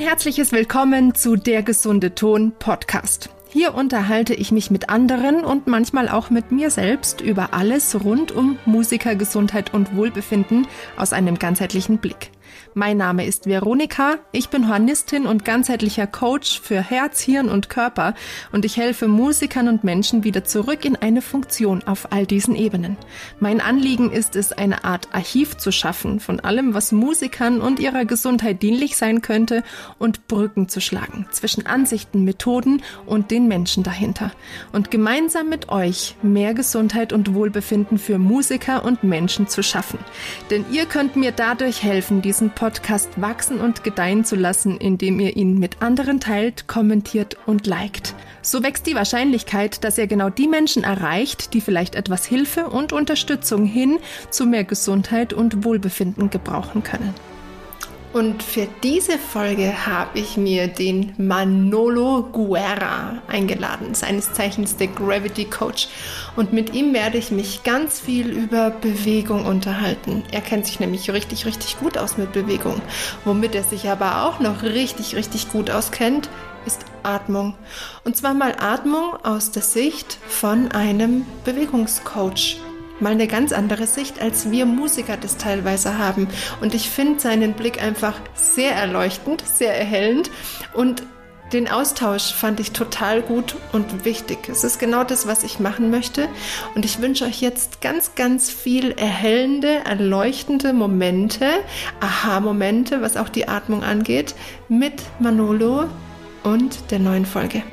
Ein herzliches Willkommen zu Der gesunde Ton Podcast. Hier unterhalte ich mich mit anderen und manchmal auch mit mir selbst über alles rund um Musikergesundheit und Wohlbefinden aus einem ganzheitlichen Blick. Mein Name ist Veronika, ich bin Hornistin und ganzheitlicher Coach für Herz, Hirn und Körper und ich helfe Musikern und Menschen wieder zurück in eine Funktion auf all diesen Ebenen. Mein Anliegen ist es, eine Art Archiv zu schaffen von allem, was Musikern und ihrer Gesundheit dienlich sein könnte und Brücken zu schlagen zwischen Ansichten, Methoden und den Menschen dahinter. Und gemeinsam mit euch mehr Gesundheit und Wohlbefinden für Musiker und Menschen zu schaffen. Denn ihr könnt mir dadurch helfen, diesen Podcast wachsen und gedeihen zu lassen, indem ihr ihn mit anderen teilt, kommentiert und liked. So wächst die Wahrscheinlichkeit, dass ihr genau die Menschen erreicht, die vielleicht etwas Hilfe und Unterstützung hin zu mehr Gesundheit und Wohlbefinden gebrauchen können. Und für diese Folge habe ich mir den Manolo Guerra eingeladen, seines Zeichens der Gravity Coach. Und mit ihm werde ich mich ganz viel über Bewegung unterhalten. Er kennt sich nämlich richtig, richtig gut aus mit Bewegung. Womit er sich aber auch noch richtig, richtig gut auskennt, ist Atmung. Und zwar mal Atmung aus der Sicht von einem Bewegungscoach mal eine ganz andere Sicht, als wir Musiker das teilweise haben. Und ich finde seinen Blick einfach sehr erleuchtend, sehr erhellend und den Austausch fand ich total gut und wichtig. Es ist genau das, was ich machen möchte. Und ich wünsche euch jetzt ganz, ganz viel erhellende, erleuchtende Momente, Aha-Momente, was auch die Atmung angeht, mit Manolo und der neuen Folge.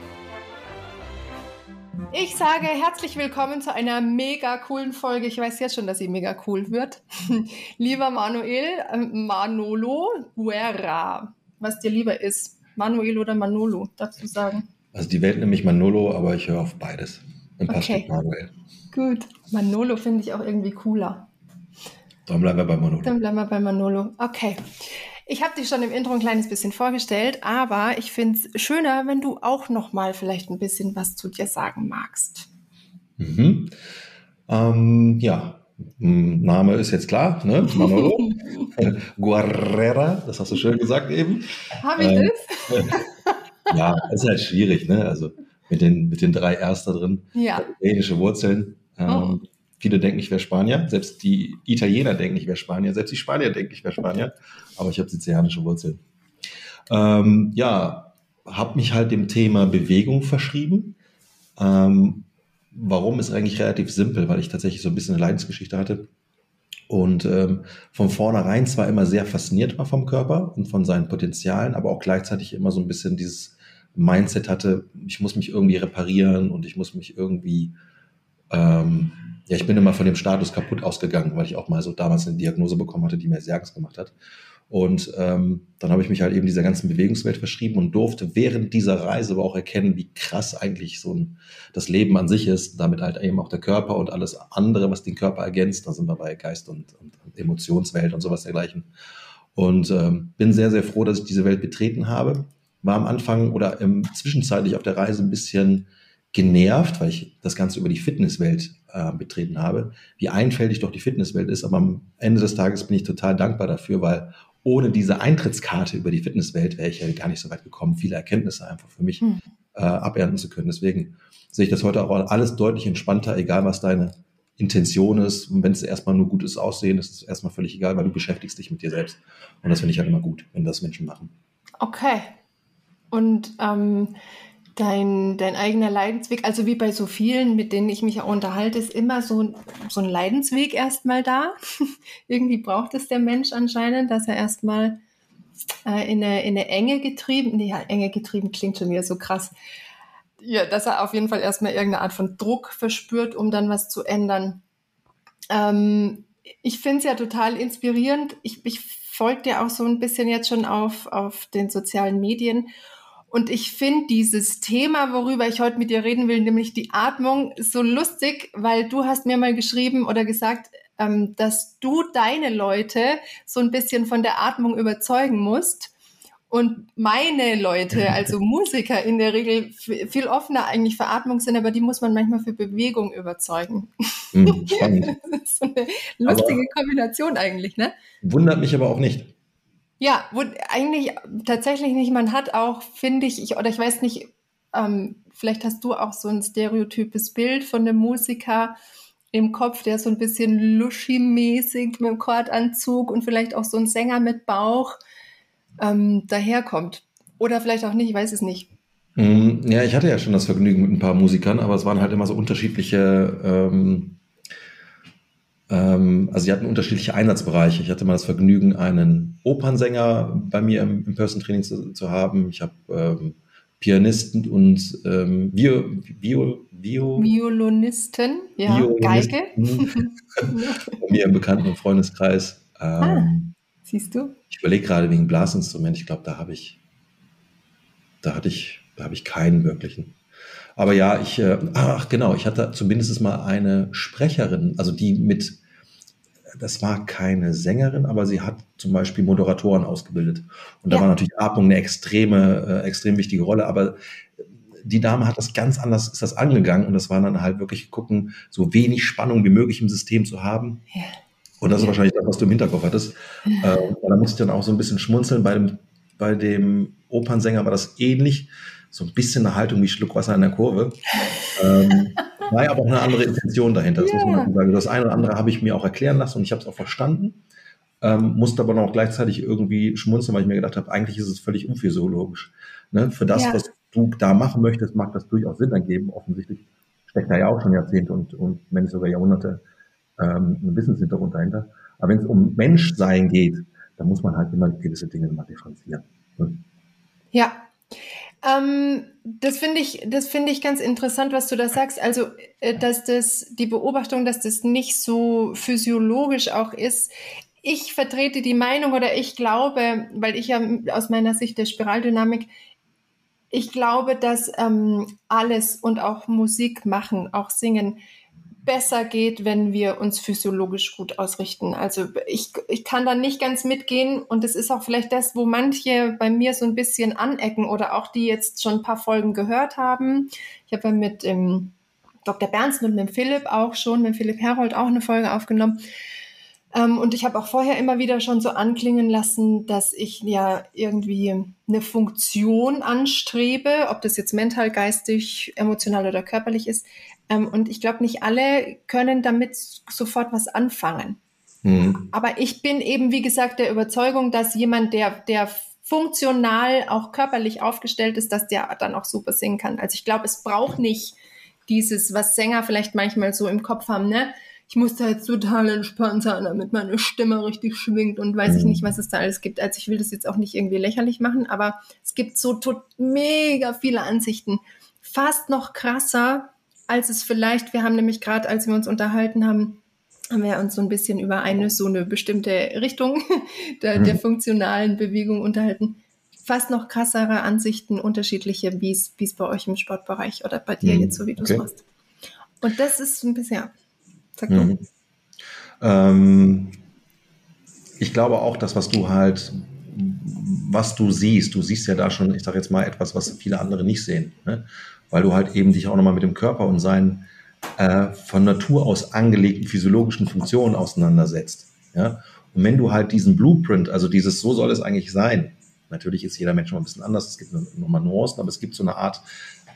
Ich sage herzlich willkommen zu einer mega coolen Folge. Ich weiß jetzt schon, dass sie mega cool wird. lieber Manuel, äh, Manolo Guerra, was dir lieber ist, Manuel oder Manolo, darfst du sagen? Also die Welt nämlich Manolo, aber ich höre auf beides. Dann passt okay. Manuel. Gut. Manolo finde ich auch irgendwie cooler. Dann bleiben wir bei Manolo. Dann bleiben wir bei Manolo. Okay. Ich habe dich schon im Intro ein kleines bisschen vorgestellt, aber ich finde es schöner, wenn du auch noch mal vielleicht ein bisschen was zu dir sagen magst. Mhm. Ähm, ja, Name ist jetzt klar, ne? Manolo Guerrera, das hast du schön gesagt eben. Habe ich ähm, das? ja, ist halt schwierig, ne? Also mit den, mit den drei Rs da drin. Ja. Italienische Wurzeln. Ähm, oh. Viele denken, ich wäre Spanier. Selbst die Italiener denken, ich wäre Spanier. Selbst die Spanier denken, ich wäre Spanier. Aber ich habe sizilianische Wurzeln. Ähm, ja, habe mich halt dem Thema Bewegung verschrieben. Ähm, warum ist eigentlich relativ simpel, weil ich tatsächlich so ein bisschen eine Leidensgeschichte hatte. Und ähm, von vornherein zwar immer sehr fasziniert war vom Körper und von seinen Potenzialen, aber auch gleichzeitig immer so ein bisschen dieses Mindset hatte, ich muss mich irgendwie reparieren und ich muss mich irgendwie ähm, ja, ich bin immer von dem Status kaputt ausgegangen, weil ich auch mal so damals eine Diagnose bekommen hatte, die mir sehr Angst gemacht hat. Und ähm, dann habe ich mich halt eben dieser ganzen Bewegungswelt verschrieben und durfte während dieser Reise aber auch erkennen, wie krass eigentlich so ein, das Leben an sich ist, damit halt eben auch der Körper und alles andere, was den Körper ergänzt. Da sind wir bei Geist und, und, und Emotionswelt und sowas dergleichen. Und ähm, bin sehr, sehr froh, dass ich diese Welt betreten habe. War am Anfang oder im zwischenzeitlich auf der Reise ein bisschen genervt, weil ich das Ganze über die Fitnesswelt äh, betreten habe, wie einfältig doch die Fitnesswelt ist. Aber am Ende des Tages bin ich total dankbar dafür, weil ohne diese Eintrittskarte über die Fitnesswelt wäre ich ja gar nicht so weit gekommen, viele Erkenntnisse einfach für mich hm. äh, abernten zu können. Deswegen sehe ich das heute auch alles deutlich entspannter, egal was deine Intention ist. Und wenn es erstmal nur gutes Aussehen ist, ist es erstmal völlig egal, weil du beschäftigst dich mit dir selbst. Und das finde ich halt immer gut, wenn das Menschen machen. Okay. Und ähm, dein, dein eigener Leidensweg, also wie bei so vielen, mit denen ich mich auch unterhalte, ist immer so, so ein Leidensweg erstmal da. Irgendwie braucht es der Mensch anscheinend, dass er erstmal äh, in, eine, in eine Enge getrieben, nee, ja, Enge getrieben klingt schon wieder so krass. Ja, dass er auf jeden Fall erstmal irgendeine Art von Druck verspürt, um dann was zu ändern. Ähm, ich finde es ja total inspirierend. Ich, ich folge dir auch so ein bisschen jetzt schon auf, auf den sozialen Medien und ich finde dieses Thema, worüber ich heute mit dir reden will, nämlich die Atmung, so lustig, weil du hast mir mal geschrieben oder gesagt, ähm, dass du deine Leute so ein bisschen von der Atmung überzeugen musst. Und meine Leute, also Musiker in der Regel viel offener eigentlich für Atmung sind, aber die muss man manchmal für Bewegung überzeugen. Hm, das ist so eine lustige aber Kombination eigentlich, ne? Wundert mich aber auch nicht. Ja, wo eigentlich tatsächlich nicht. Man hat auch, finde ich, ich, oder ich weiß nicht, ähm, vielleicht hast du auch so ein stereotypes Bild von einem Musiker im Kopf, der so ein bisschen luschi-mäßig mit dem Kordanzug und vielleicht auch so ein Sänger mit Bauch ähm, daherkommt. Oder vielleicht auch nicht, ich weiß es nicht. Mm, ja, ich hatte ja schon das Vergnügen mit ein paar Musikern, aber es waren halt immer so unterschiedliche, ähm, also sie hatten unterschiedliche Einsatzbereiche. Ich hatte mal das Vergnügen, einen Opernsänger bei mir im, im Person-Training zu, zu, haben. Ich habe ähm, Pianisten und ähm, Bio, Bio, Bio, Violonisten, ja, Geige. bei mir im Bekannten- und Freundeskreis. Ähm, ah, siehst du? Ich überlege gerade wegen Blasinstrument. Ich glaube, da habe ich, da hatte ich, da habe ich keinen wirklichen. Aber ja, ich, äh, ach genau, ich hatte zumindest mal eine Sprecherin, also die mit, das war keine Sängerin, aber sie hat zum Beispiel Moderatoren ausgebildet. Und da war natürlich Atmung eine extreme, äh, extrem wichtige Rolle. Aber die Dame hat das ganz anders, ist das angegangen und das war dann halt wirklich gucken, so wenig Spannung wie möglich im System zu haben. Ja. Und das ist wahrscheinlich das, was du im Hinterkopf hattest. Äh, da musste ich dann auch so ein bisschen schmunzeln. Bei dem, bei dem Opernsänger war das ähnlich. So ein bisschen eine Haltung wie Schluckwasser in der Kurve. ähm, war aber auch eine andere Intention dahinter, das yeah. muss man sagen. Das eine oder andere habe ich mir auch erklären lassen und ich habe es auch verstanden. Ähm, musste aber noch gleichzeitig irgendwie schmunzeln, weil ich mir gedacht habe, eigentlich ist es völlig unphysiologisch. Ne? Für das, ja. was du da machen möchtest, mag das durchaus Sinn ergeben. Offensichtlich steckt da ja auch schon Jahrzehnte und, und wenn nicht sogar Jahrhunderte ähm, ein Wissenshintergrund dahinter. Aber wenn es um Menschsein geht, dann muss man halt immer gewisse Dinge mal differenzieren. Ne? Ja. Ähm, das finde ich, das finde ich ganz interessant, was du da sagst. Also, äh, dass das, die Beobachtung, dass das nicht so physiologisch auch ist. Ich vertrete die Meinung oder ich glaube, weil ich ja aus meiner Sicht der Spiraldynamik, ich glaube, dass ähm, alles und auch Musik machen, auch singen, besser geht, wenn wir uns physiologisch gut ausrichten. Also ich, ich kann da nicht ganz mitgehen und das ist auch vielleicht das, wo manche bei mir so ein bisschen anecken oder auch die jetzt schon ein paar Folgen gehört haben. Ich habe ja mit ähm, Dr. Bernsten und mit Philipp auch schon, mit Philipp Herold auch eine Folge aufgenommen. Ähm, und ich habe auch vorher immer wieder schon so anklingen lassen, dass ich ja irgendwie eine Funktion anstrebe, ob das jetzt mental, geistig, emotional oder körperlich ist, ähm, und ich glaube, nicht alle können damit sofort was anfangen. Mhm. Aber ich bin eben, wie gesagt, der Überzeugung, dass jemand, der, der funktional auch körperlich aufgestellt ist, dass der dann auch super singen kann. Also ich glaube, es braucht nicht dieses, was Sänger vielleicht manchmal so im Kopf haben, ne? Ich muss da jetzt total entspannt sein, damit meine Stimme richtig schwingt und weiß ich mhm. nicht, was es da alles gibt. Also ich will das jetzt auch nicht irgendwie lächerlich machen, aber es gibt so mega viele Ansichten. Fast noch krasser als es vielleicht, wir haben nämlich gerade, als wir uns unterhalten haben, haben wir uns so ein bisschen über eine so eine bestimmte Richtung der, der mhm. funktionalen Bewegung unterhalten. Fast noch krassere Ansichten, unterschiedliche, wie es bei euch im Sportbereich oder bei dir mhm. jetzt, so wie du es okay. machst. Und das ist ein bisschen, ja, sag mhm. Ähm, ich glaube auch, dass was du halt, was du siehst, du siehst ja da schon, ich sage jetzt mal etwas, was viele andere nicht sehen. Ne? Weil du halt eben dich auch nochmal mit dem Körper und seinen äh, von Natur aus angelegten physiologischen Funktionen auseinandersetzt. Ja? Und wenn du halt diesen Blueprint, also dieses, so soll es eigentlich sein, natürlich ist jeder Mensch mal ein bisschen anders, es gibt nochmal Nuancen, aber es gibt so eine Art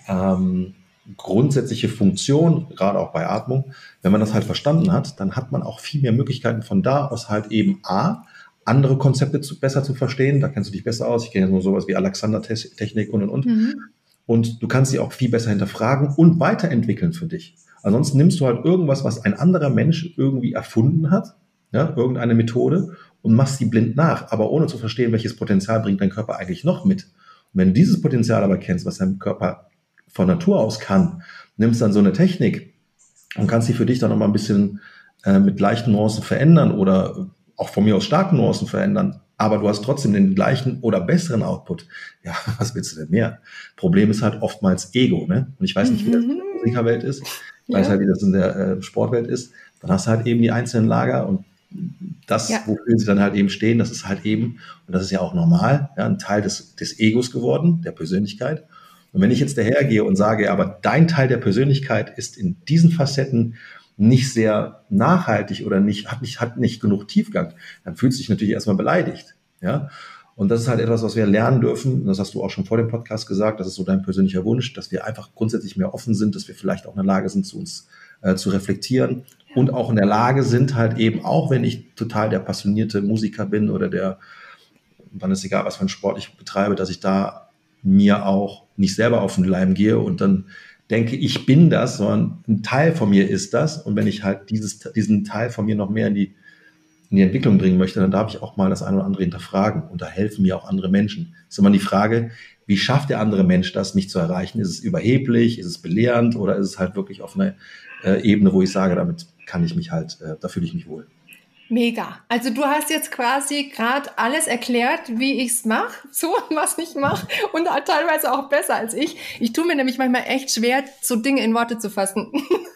ähm, grundsätzliche Funktion, gerade auch bei Atmung. Wenn man das halt verstanden hat, dann hat man auch viel mehr Möglichkeiten von da aus halt eben A, andere Konzepte zu, besser zu verstehen. Da kennst du dich besser aus. Ich kenne jetzt nur sowas wie Alexander-Technik und und und. Mhm und du kannst sie auch viel besser hinterfragen und weiterentwickeln für dich. Ansonsten nimmst du halt irgendwas, was ein anderer Mensch irgendwie erfunden hat, ja, irgendeine Methode und machst sie blind nach, aber ohne zu verstehen, welches Potenzial bringt dein Körper eigentlich noch mit. Und wenn du dieses Potenzial aber kennst, was dein Körper von Natur aus kann, nimmst dann so eine Technik und kannst sie für dich dann nochmal ein bisschen äh, mit leichten Nuancen verändern oder auch von mir aus starken Nuancen verändern, aber du hast trotzdem den gleichen oder besseren Output. Ja, was willst du denn mehr? Problem ist halt oftmals Ego, ne? Und ich weiß nicht, wie das in der mhm. Musikerwelt ist. Ich weiß ja. halt, wie das in der äh, Sportwelt ist. Dann hast du halt eben die einzelnen Lager und das, ja. wofür sie dann halt eben stehen, das ist halt eben, und das ist ja auch normal, ja, ein Teil des, des Egos geworden, der Persönlichkeit. Und wenn ich jetzt dahergehe und sage, aber dein Teil der Persönlichkeit ist in diesen Facetten nicht sehr nachhaltig oder nicht, hat nicht, hat nicht genug Tiefgang, dann fühlst du dich natürlich erstmal beleidigt. Ja. Und das ist halt etwas, was wir lernen dürfen. Und das hast du auch schon vor dem Podcast gesagt. Das ist so dein persönlicher Wunsch, dass wir einfach grundsätzlich mehr offen sind, dass wir vielleicht auch in der Lage sind, zu uns äh, zu reflektieren und auch in der Lage sind, halt eben, auch wenn ich total der passionierte Musiker bin oder der, dann ist egal, was für einen Sport ich betreibe, dass ich da mir auch nicht selber auf den Leim gehe und dann denke, ich bin das, sondern ein Teil von mir ist das. Und wenn ich halt dieses, diesen Teil von mir noch mehr in die, in die Entwicklung bringen möchte, dann darf ich auch mal das eine oder andere hinterfragen. Und da helfen mir auch andere Menschen. Das ist immer die Frage, wie schafft der andere Mensch das, mich zu erreichen? Ist es überheblich? Ist es belehrend? Oder ist es halt wirklich auf einer äh, Ebene, wo ich sage, damit kann ich mich halt, äh, da fühle ich mich wohl. Mega. Also du hast jetzt quasi gerade alles erklärt, wie ich es mache, so was ich mache und teilweise auch besser als ich. Ich tue mir nämlich manchmal echt schwer, so Dinge in Worte zu fassen.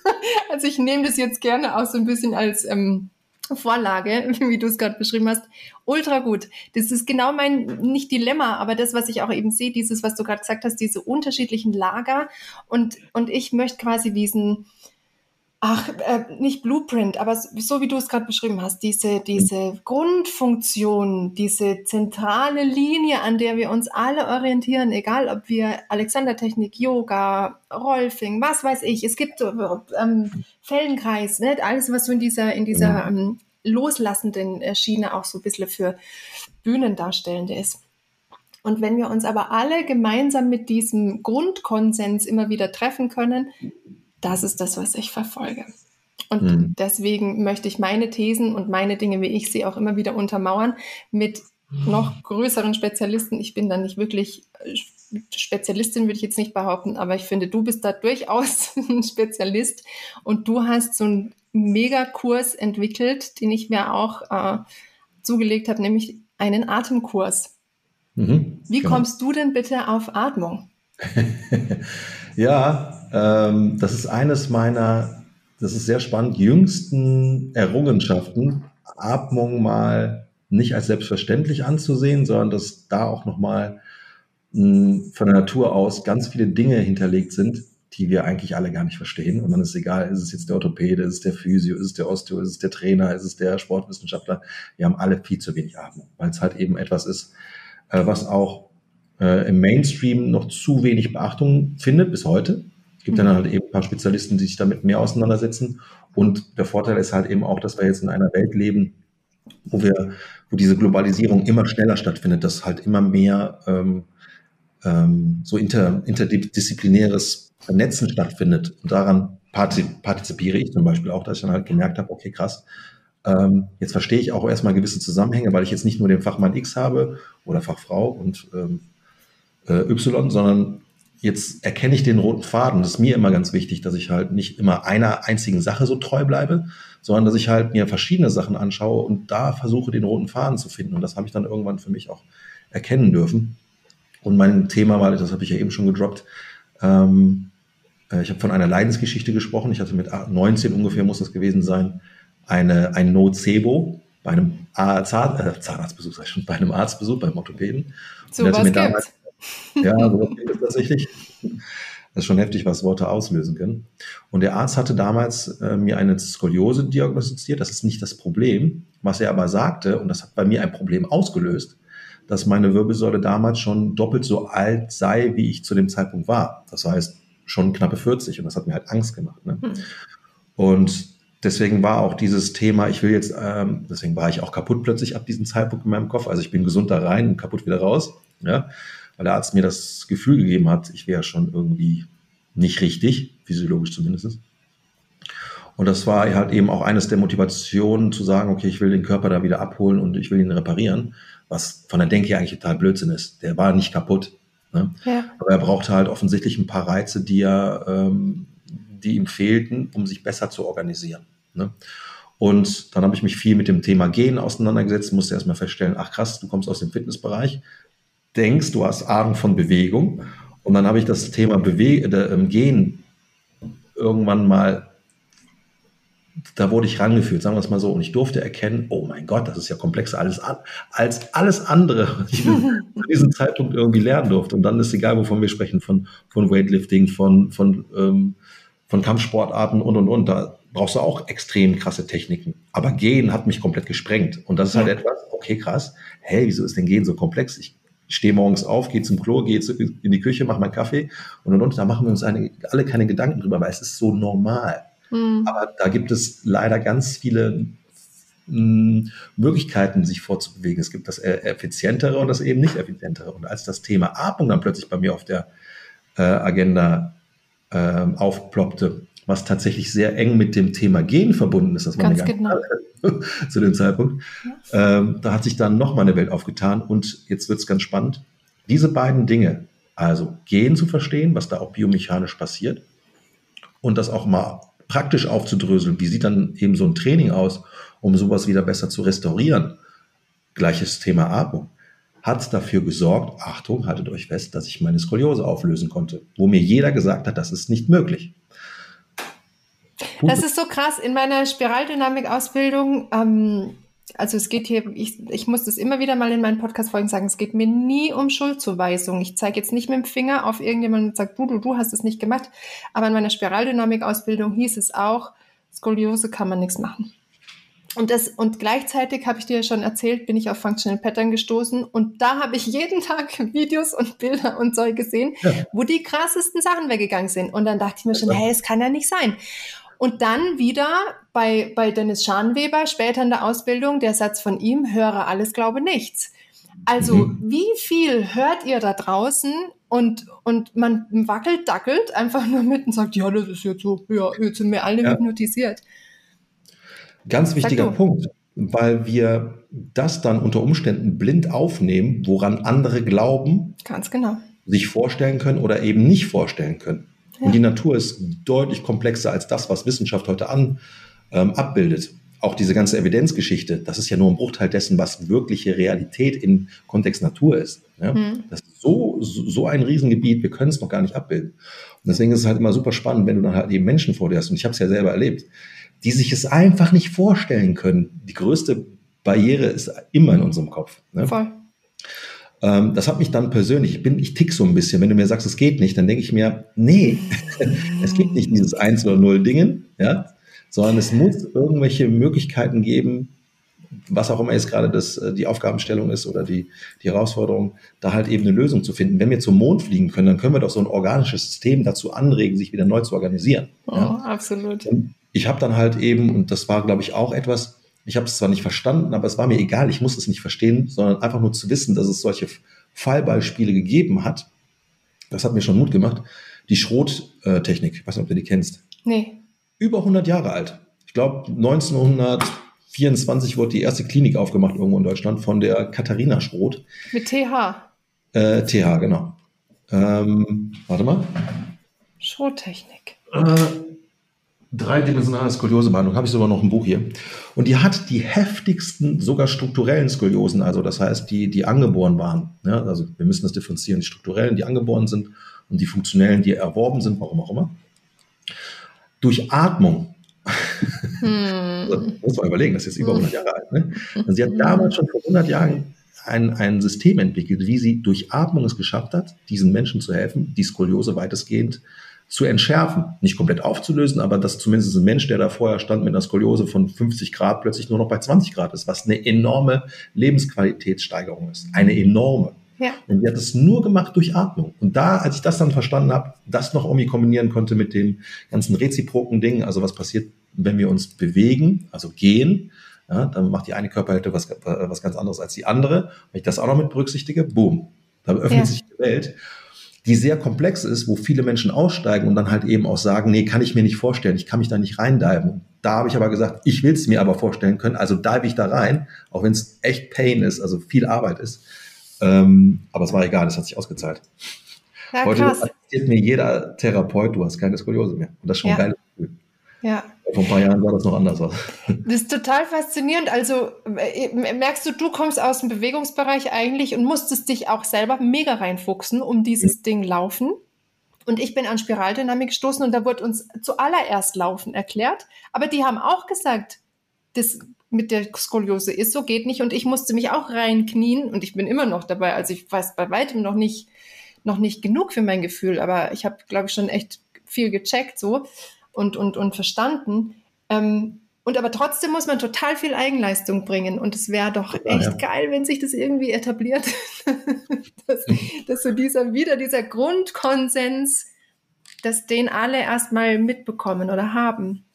also ich nehme das jetzt gerne auch so ein bisschen als ähm, Vorlage, wie du es gerade beschrieben hast. Ultra gut. Das ist genau mein, nicht Dilemma, aber das, was ich auch eben sehe, dieses, was du gerade gesagt hast, diese unterschiedlichen Lager. Und, und ich möchte quasi diesen, ach, äh, nicht Blueprint, aber so wie du es gerade beschrieben hast, diese, diese Grundfunktion, diese zentrale Linie, an der wir uns alle orientieren, egal ob wir Alexandertechnik, Yoga, Rolfing, was weiß ich, es gibt ähm, Feldenkreis, ne? alles, was so in dieser, in dieser ähm, loslassenden äh, Schiene auch so ein bisschen für Bühnendarstellende ist. Und wenn wir uns aber alle gemeinsam mit diesem Grundkonsens immer wieder treffen können, das ist das, was ich verfolge. Und mhm. deswegen möchte ich meine Thesen und meine Dinge, wie ich sie auch immer wieder untermauern, mit noch größeren Spezialisten. Ich bin da nicht wirklich äh, Spezialistin, würde ich jetzt nicht behaupten, aber ich finde, du bist da durchaus ein Spezialist und du hast so einen Megakurs entwickelt, den ich mir auch äh, zugelegt habe, nämlich einen Atemkurs. Mhm, Wie genau. kommst du denn bitte auf Atmung? ja, ähm, das ist eines meiner, das ist sehr spannend, jüngsten Errungenschaften, Atmung mal nicht als selbstverständlich anzusehen, sondern dass da auch nochmal hm, von der Natur aus ganz viele Dinge hinterlegt sind, die wir eigentlich alle gar nicht verstehen. Und dann ist es egal, ist es jetzt der Orthopäde, ist es der Physio, ist es der Osteo, ist es der Trainer, ist es der Sportwissenschaftler. Wir haben alle viel zu wenig Atmung, weil es halt eben etwas ist, äh, was auch äh, im Mainstream noch zu wenig Beachtung findet bis heute. Es gibt mhm. dann halt eben ein paar Spezialisten, die sich damit mehr auseinandersetzen. Und der Vorteil ist halt eben auch, dass wir jetzt in einer Welt leben, wo wir, wo diese Globalisierung immer schneller stattfindet, dass halt immer mehr ähm, ähm, so inter, interdisziplinäres Vernetzen stattfindet. Und daran partizipiere ich zum Beispiel auch, dass ich dann halt gemerkt habe, okay, krass, ähm, jetzt verstehe ich auch erstmal gewisse Zusammenhänge, weil ich jetzt nicht nur den Fachmann X habe oder Fachfrau und ähm, äh, Y, sondern jetzt erkenne ich den roten Faden. Das ist mir immer ganz wichtig, dass ich halt nicht immer einer einzigen Sache so treu bleibe, sondern dass ich halt mir verschiedene Sachen anschaue und da versuche, den roten Faden zu finden. Und das habe ich dann irgendwann für mich auch erkennen dürfen. Und mein Thema war, das habe ich ja eben schon gedroppt, ähm, äh, ich habe von einer Leidensgeschichte gesprochen. Ich hatte mit 19 ungefähr, muss das gewesen sein, eine, ein Nocebo bei einem Zahn, äh, Zahnarztbesuch, sag ich schon, bei einem Arztbesuch, beim Orthopäden. So was gibt's. Ja, so geht es tatsächlich. Das ist schon heftig, was Worte auslösen können. Und der Arzt hatte damals äh, mir eine Skoliose diagnostiziert. Das ist nicht das Problem. Was er aber sagte, und das hat bei mir ein Problem ausgelöst, dass meine Wirbelsäule damals schon doppelt so alt sei, wie ich zu dem Zeitpunkt war. Das heißt, schon knappe 40. Und das hat mir halt Angst gemacht. Ne? Hm. Und deswegen war auch dieses Thema, ich will jetzt, ähm, deswegen war ich auch kaputt plötzlich ab diesem Zeitpunkt in meinem Kopf. Also ich bin gesund da rein und kaputt wieder raus. Ja? Weil der Arzt mir das Gefühl gegeben hat, ich wäre schon irgendwie nicht richtig, physiologisch zumindest. Und das war halt eben auch eines der Motivationen zu sagen, okay, ich will den Körper da wieder abholen und ich will ihn reparieren, was von der Denke her eigentlich total Blödsinn ist. Der war nicht kaputt. Ne? Ja. Aber er brauchte halt offensichtlich ein paar Reize, die, er, ähm, die ihm fehlten, um sich besser zu organisieren. Ne? Und dann habe ich mich viel mit dem Thema Gehen auseinandergesetzt, musste erstmal feststellen, ach krass, du kommst aus dem Fitnessbereich, denkst, du hast Ahnung von Bewegung. Und dann habe ich das Thema Bewe äh, Gehen irgendwann mal, da wurde ich rangeführt, sagen wir es mal so. Und ich durfte erkennen, oh mein Gott, das ist ja komplexer alles an, als alles andere, was ich zu diesem Zeitpunkt irgendwie lernen durfte. Und dann ist egal, wovon wir sprechen, von, von Weightlifting, von, von, ähm, von Kampfsportarten und, und, und. Da brauchst du auch extrem krasse Techniken. Aber Gehen hat mich komplett gesprengt. Und das ist halt ja. etwas, okay, krass, hey, wieso ist denn Gehen so komplex? Ich stehe morgens auf, gehe zum Klo, gehe in die Küche, mache meinen Kaffee und und und. Da machen wir uns eine, alle keine Gedanken drüber, weil es ist so normal. Mhm. Aber da gibt es leider ganz viele hm, Möglichkeiten, sich vorzubewegen. Es gibt das effizientere und das eben nicht effizientere. Und als das Thema Atmung dann plötzlich bei mir auf der äh, Agenda äh, aufploppte, was tatsächlich sehr eng mit dem Thema Gen verbunden ist, das war Ganz eine genau. zu dem Zeitpunkt, ja. ähm, da hat sich dann nochmal eine Welt aufgetan und jetzt wird es ganz spannend. Diese beiden Dinge, also Gen zu verstehen, was da auch biomechanisch passiert und das auch mal praktisch aufzudröseln, wie sieht dann eben so ein Training aus, um sowas wieder besser zu restaurieren. Gleiches Thema Atmung. Hat dafür gesorgt, Achtung, haltet euch fest, dass ich meine Skoliose auflösen konnte, wo mir jeder gesagt hat, das ist nicht möglich. Das ist so krass. In meiner Spiraldynamik-Ausbildung ähm, also es geht hier, ich, ich muss das immer wieder mal in meinen Podcast-Folgen sagen, es geht mir nie um Schuldzuweisung. Ich zeige jetzt nicht mit dem Finger auf irgendjemanden und sage, du, du, du hast es nicht gemacht. Aber in meiner Spiraldynamik-Ausbildung hieß es auch, Skoliose kann man nichts machen. Und, das, und gleichzeitig habe ich dir ja schon erzählt, bin ich auf Functional Pattern gestoßen und da habe ich jeden Tag Videos und Bilder und Zeug gesehen, ja. wo die krassesten Sachen weggegangen sind. Und dann dachte ich mir schon, hey, es kann ja nicht sein. Und dann wieder bei, bei Dennis Schanweber, später in der Ausbildung, der Satz von ihm, höre alles, glaube nichts. Also mhm. wie viel hört ihr da draußen und, und man wackelt, dackelt einfach nur mit und sagt, ja, das ist jetzt so, ja, jetzt sind wir alle ja. hypnotisiert. Ganz wichtiger Punkt, weil wir das dann unter Umständen blind aufnehmen, woran andere glauben. Ganz genau. Sich vorstellen können oder eben nicht vorstellen können. Und die Natur ist deutlich komplexer als das, was Wissenschaft heute an, ähm, abbildet. Auch diese ganze Evidenzgeschichte, das ist ja nur ein Bruchteil dessen, was wirkliche Realität im Kontext Natur ist. Ja? Mhm. Das ist so, so ein Riesengebiet, wir können es noch gar nicht abbilden. Und deswegen ist es halt immer super spannend, wenn du dann halt eben Menschen vor dir hast, und ich habe es ja selber erlebt, die sich es einfach nicht vorstellen können. Die größte Barriere ist immer in unserem Kopf. Ne? Voll. Ähm, das hat mich dann persönlich, ich bin, ich tick so ein bisschen, wenn du mir sagst, es geht nicht, dann denke ich mir, nee, es gibt nicht dieses Eins oder Null Dingen, ja, sondern es muss irgendwelche Möglichkeiten geben, was auch immer jetzt gerade das, äh, die Aufgabenstellung ist oder die, die Herausforderung, da halt eben eine Lösung zu finden. Wenn wir zum Mond fliegen können, dann können wir doch so ein organisches System dazu anregen, sich wieder neu zu organisieren. Oh, ja. absolut. Und ich habe dann halt eben, und das war, glaube ich, auch etwas, ich habe es zwar nicht verstanden, aber es war mir egal, ich muss es nicht verstehen, sondern einfach nur zu wissen, dass es solche Fallbeispiele gegeben hat. Das hat mir schon Mut gemacht. Die Schrottechnik, ich weiß nicht, ob du die kennst. Nee. Über 100 Jahre alt. Ich glaube, 1924 wurde die erste Klinik aufgemacht irgendwo in Deutschland von der Katharina Schroth. Mit TH. Äh, TH, genau. Ähm, warte mal. Schrottechnik. Äh, dreidimensionale Skoliosebehandlung, habe ich sogar noch ein Buch hier. Und die hat die heftigsten, sogar strukturellen Skoliosen, also das heißt, die, die angeboren waren. Ja, also wir müssen das differenzieren, die strukturellen, die angeboren sind und die funktionellen, die erworben sind, warum auch immer. Durch Atmung. Hm. muss man überlegen, das ist jetzt über 100 Jahre alt. Ne? Also sie hat damals schon vor 100 Jahren ein, ein System entwickelt, wie sie durch Atmung es geschafft hat, diesen Menschen zu helfen, die Skoliose weitestgehend zu entschärfen. Nicht komplett aufzulösen, aber dass zumindest ein Mensch, der da vorher stand mit einer Skoliose von 50 Grad, plötzlich nur noch bei 20 Grad ist, was eine enorme Lebensqualitätssteigerung ist. Eine enorme. Ja. Und die hat es nur gemacht durch Atmung. Und da, als ich das dann verstanden habe, das noch irgendwie kombinieren konnte mit den ganzen reziproken Dingen, also was passiert, wenn wir uns bewegen, also gehen, ja, dann macht die eine Körperhälfte was, was ganz anderes als die andere. Wenn ich das auch noch mit berücksichtige, boom, da öffnet ja. sich die Welt die sehr komplex ist, wo viele Menschen aussteigen und dann halt eben auch sagen, nee, kann ich mir nicht vorstellen, ich kann mich da nicht reindiven. Da habe ich aber gesagt, ich will es mir aber vorstellen können, also dive ich da rein, auch wenn es echt Pain ist, also viel Arbeit ist. Ähm, aber es war egal, es hat sich ausgezahlt. Ja, Heute erzählt mir jeder Therapeut, du hast keine Skoliose mehr. Und das ist schon ja. ein geiles Gefühl. Ja. Vor ein paar Jahren sah das noch anders aus. Das ist total faszinierend. Also äh, merkst du, du kommst aus dem Bewegungsbereich eigentlich und musstest dich auch selber mega reinfuchsen, um dieses mhm. Ding laufen. Und ich bin an Spiraldynamik gestoßen und da wurde uns zuallererst Laufen erklärt. Aber die haben auch gesagt, das mit der Skoliose ist so, geht nicht. Und ich musste mich auch reinknien und ich bin immer noch dabei. Also ich weiß bei weitem noch nicht, noch nicht genug für mein Gefühl, aber ich habe, glaube ich, schon echt viel gecheckt so und, und, und verstanden. Ähm, und aber trotzdem muss man total viel Eigenleistung bringen. Und es wäre doch echt ja. geil, wenn sich das irgendwie etabliert, dass, dass so dieser, wieder dieser Grundkonsens, dass den alle erstmal mitbekommen oder haben.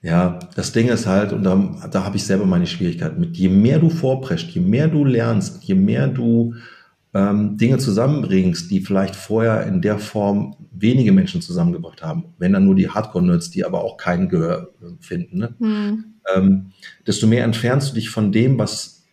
Ja, das Ding ist halt, und da, da habe ich selber meine Schwierigkeiten mit, je mehr du vorpreschst, je mehr du lernst, je mehr du ähm, Dinge zusammenbringst, die vielleicht vorher in der Form wenige Menschen zusammengebracht haben, wenn dann nur die Hardcore-Nerds, die aber auch keinen Gehör finden, ne? Hm. ähm, desto mehr entfernst du dich von dem, was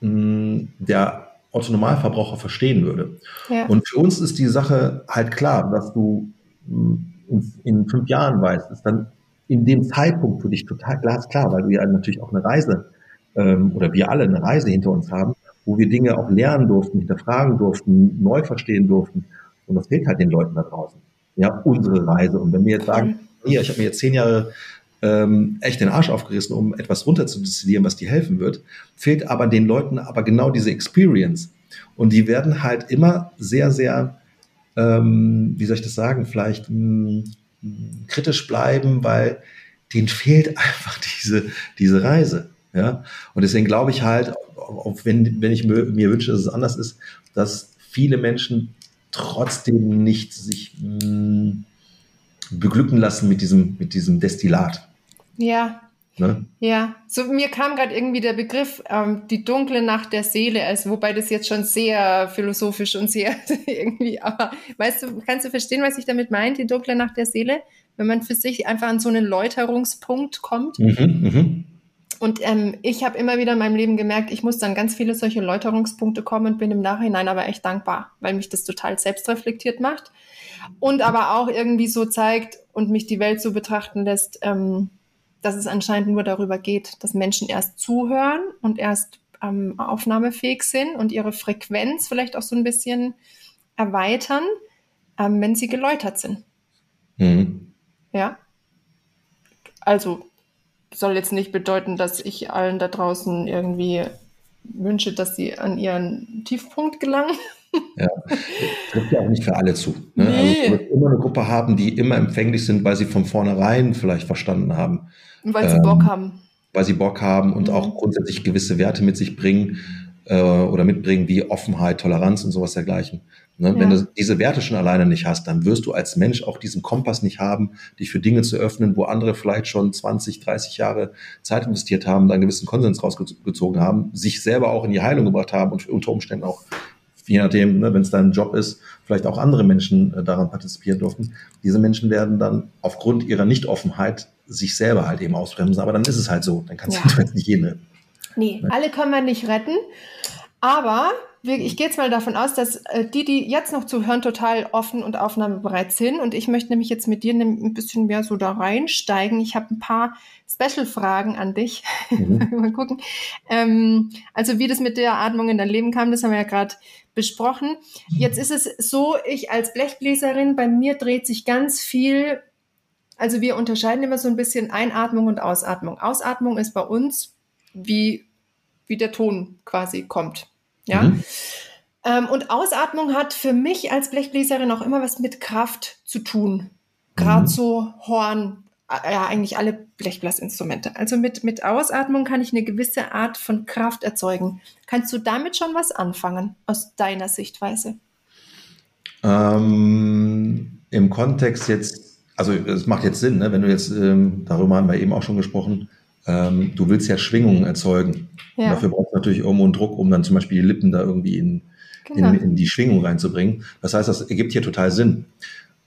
mh, hm, der Autonomalverbraucher verstehen würde. Ja. Und für uns ist die Sache halt klar, dass du mh, hm, in, in fünf Jahren weißt, ist dann in dem Zeitpunkt für dich total glasklar, weil du ja natürlich auch eine Reise ähm, oder wir alle eine Reise hinter uns haben, wo wir Dinge auch lernen durften, hinterfragen durften, neu verstehen durften. Und das fehlt halt den Leuten da draußen. Ja, unsere Reise. Und wenn wir jetzt sagen, hier, ich habe mir jetzt zehn Jahre ähm, echt den Arsch aufgerissen, um etwas runterzudestillieren, was dir helfen wird, fehlt aber den Leuten aber genau diese Experience. Und die werden halt immer sehr, sehr, ähm, wie soll ich das sagen, vielleicht mh, hm, kritisch bleiben, weil denen fehlt einfach diese, diese Reise. Ja? Und deswegen glaube ich halt, auch wenn, wenn ich mir, wünsche, dass es anders ist, dass viele Menschen trotzdem nicht sich mh, hm, beglücken lassen mit diesem, mit diesem Destillat. Ja. Ne? Ja, so mir kam gerade irgendwie der Begriff ähm, die dunkle Nacht der Seele, also wobei das jetzt schon sehr philosophisch und sehr irgendwie, aber weißt du, kannst du verstehen, was ich damit meine, die dunkle Nacht der Seele? Wenn man für sich einfach an so einen Läuterungspunkt kommt. Mhm, mh. Und ähm, ich habe immer wieder in meinem Leben gemerkt, ich muss dann ganz viele solche Läuterungspunkte kommen und bin im Nachhinein aber echt dankbar, weil mich das total selbstreflektiert macht und aber auch irgendwie so zeigt und mich die Welt so betrachten lässt, ähm, dass es anscheinend nur darüber geht, dass Menschen erst zuhören und erst ähm, aufnahmefähig sind und ihre Frequenz vielleicht auch so ein bisschen erweitern, ähm, wenn sie geläutert sind. Mhm. Ja. Also soll jetzt nicht bedeuten, dass ich allen da draußen irgendwie wünsche, dass sie an ihren Tiefpunkt gelangen. Ja, trifft ja auch nicht für alle zu. Ne? Also nee. Also immer eine Gruppe haben, die immer empfänglich sind, weil sie von vornherein vielleicht verstanden haben. Weil sie ähm, Bock haben. Weil sie Bock haben und mhm. auch grundsätzlich gewisse Werte mit sich bringen äh, oder mitbringen, wie Offenheit, Toleranz und sowas dergleichen. Ne? Ja. Wenn du diese Werte schon alleine nicht hast, dann wirst du als Mensch auch diesen Kompass nicht haben, dich für Dinge zu öffnen, wo andere vielleicht schon 20, 30 Jahre Zeit investiert haben, da einen gewissen Konsens rausgezogen haben, sich selber auch in die Heilung gebracht haben und unter Umständen auch je nachdem, ne, wenn es dein Job ist, vielleicht auch andere Menschen äh, daran partizipieren durften. Diese Menschen werden dann aufgrund ihrer Nichtoffenheit sich selber halt eben ausbremsen. Aber dann ist es halt so. Dann kannst ja. du jetzt nicht jeden retten. Nee, ne? alle können wir nicht retten. Aber ich gehe jetzt mal davon aus, dass äh, die, die jetzt noch zuhören, total offen und aufnahmebereit sind. Und ich möchte nämlich jetzt mit dir ein bisschen mehr so da reinsteigen. Ich habe ein paar Special-Fragen an dich. Mhm. mal gucken. Ähm, also wie das mit der Atmung in dein Leben kam, das haben wir ja gerade besprochen. Jetzt ist es so, ich als Blechbläserin, bei mir dreht sich ganz viel. Also wir unterscheiden immer so ein bisschen Einatmung und Ausatmung. Ausatmung ist bei uns, wie, wie der Ton quasi kommt. Ja. Mhm. Ähm, und Ausatmung hat für mich als Blechbläserin auch immer was mit Kraft zu tun. Gerade mhm. so Horn, ja, eigentlich alle Blechblasinstrumente. Also mit, mit Ausatmung kann ich eine gewisse Art von Kraft erzeugen. Kannst du damit schon was anfangen, aus deiner Sichtweise? Ähm, Im Kontext jetzt, also es macht jetzt Sinn, ne? wenn du jetzt, ähm, darüber haben wir eben auch schon gesprochen, ähm, du willst ja Schwingungen erzeugen. Ja. dafür brauchst du natürlich irgendwo einen Druck, um dann zum Beispiel die Lippen da irgendwie in, genau. in, in, die Schwingung reinzubringen. Das heißt, das ergibt hier total Sinn.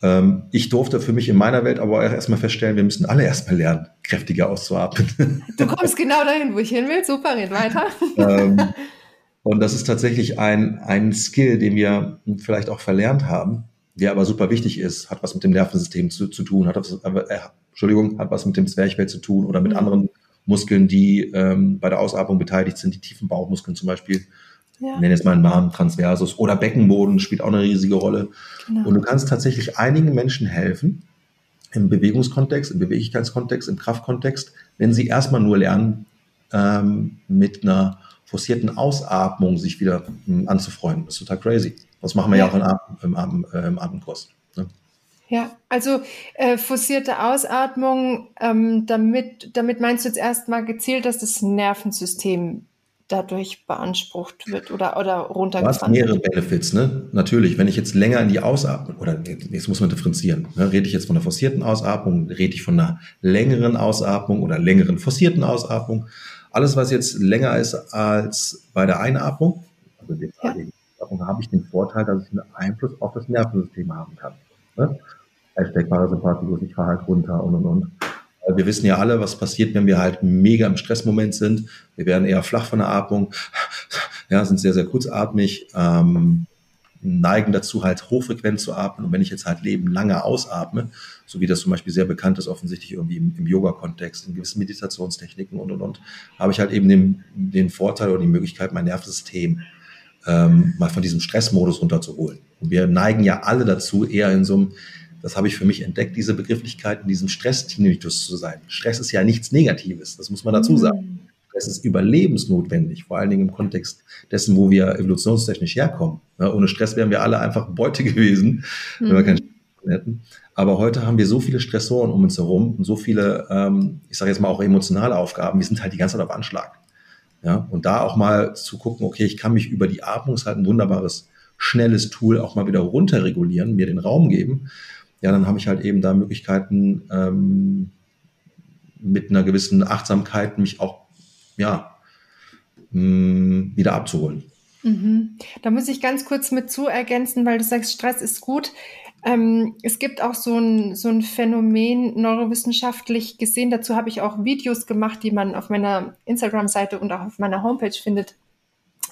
Ähm, ich durfte für mich in meiner Welt aber auch erstmal feststellen, wir müssen alle erstmal lernen, kräftiger auszuatmen. Du kommst genau dahin, wo ich hin will. Super, red weiter. Ähm, und das ist tatsächlich ein, ein Skill, den wir vielleicht auch verlernt haben, der aber super wichtig ist, hat was mit dem Nervensystem zu, zu tun, hat was, äh, Entschuldigung, hat was mit dem Zwerchfell zu tun oder mit mhm. anderen Muskeln, die ähm, bei der Ausatmung beteiligt sind, die tiefen Bauchmuskeln zum Beispiel. Ja. Nenne jetzt mal einen Magen Transversus oder Beckenboden spielt auch eine riesige Rolle. Genau. Und du kannst tatsächlich einigen Menschen helfen, im Bewegungskontext, im Beweglichkeitskontext, im Kraftkontext, wenn sie erstmal nur lernen, ähm, mit einer forcierten Ausatmung sich wieder ähm, anzufreuen. Das ist total crazy. Das machen wir ja, ja auch im, Atem, im, Atem, äh, im Atemkurs. Ne? Ja, also äh, forcierte Ausatmung, ähm, damit, damit meinst du jetzt erstmal gezielt, dass das Nervensystem dadurch beansprucht wird oder, oder runtergefahren wird. mehrere Benefits, ne? Natürlich, wenn ich jetzt länger in die Ausatmung, oder jetzt muss man differenzieren, ne? rede ich jetzt von einer forcierten Ausatmung, rede ich von einer längeren Ausatmung oder längeren forcierten Ausatmung. Alles, was jetzt länger ist als bei der Einatmung, also der ja. Atmung, habe ich den Vorteil, dass ich einen Einfluss auf das Nervensystem haben kann. Ne? Hashtag Parasympathikus, ich fahre halt runter und und und. Wir wissen ja alle, was passiert, wenn wir halt mega im Stressmoment sind. Wir werden eher flach von der Atmung, ja, sind sehr, sehr kurzatmig, ähm, neigen dazu halt hochfrequent zu atmen. Und wenn ich jetzt halt Leben lange ausatme, so wie das zum Beispiel sehr bekannt ist, offensichtlich irgendwie im, im Yoga-Kontext, in gewissen Meditationstechniken und, und, und, habe ich halt eben den, den Vorteil oder die Möglichkeit, mein Nervensystem ähm, mal von diesem Stressmodus runterzuholen. Und wir neigen ja alle dazu, eher in so einem das habe ich für mich entdeckt, diese Begrifflichkeit in diesem Stress-Tinnitus zu sein. Stress ist ja nichts Negatives, das muss man dazu sagen. Mhm. Stress ist überlebensnotwendig, vor allen Dingen im Kontext dessen, wo wir evolutionstechnisch herkommen. Ja, ohne Stress wären wir alle einfach Beute gewesen, mhm. wenn wir keinen Stress hätten. Aber heute haben wir so viele Stressoren um uns herum und so viele, ähm, ich sage jetzt mal auch emotionale Aufgaben, wir sind halt die ganze Zeit auf Anschlag. Ja, und da auch mal zu gucken, okay, ich kann mich über die Atmung, ist halt ein wunderbares, schnelles Tool, auch mal wieder runterregulieren, mir den Raum geben ja, dann habe ich halt eben da Möglichkeiten, ähm, mit einer gewissen Achtsamkeit mich auch, ja, mh, mm, wieder abzuholen. Mhm. Da muss ich ganz kurz mit zu ergänzen, weil du sagst, Stress ist gut. Ähm, es gibt auch so ein, so ein Phänomen neurowissenschaftlich gesehen. Dazu habe ich auch Videos gemacht, die man auf meiner Instagram-Seite und auch auf meiner Homepage findet.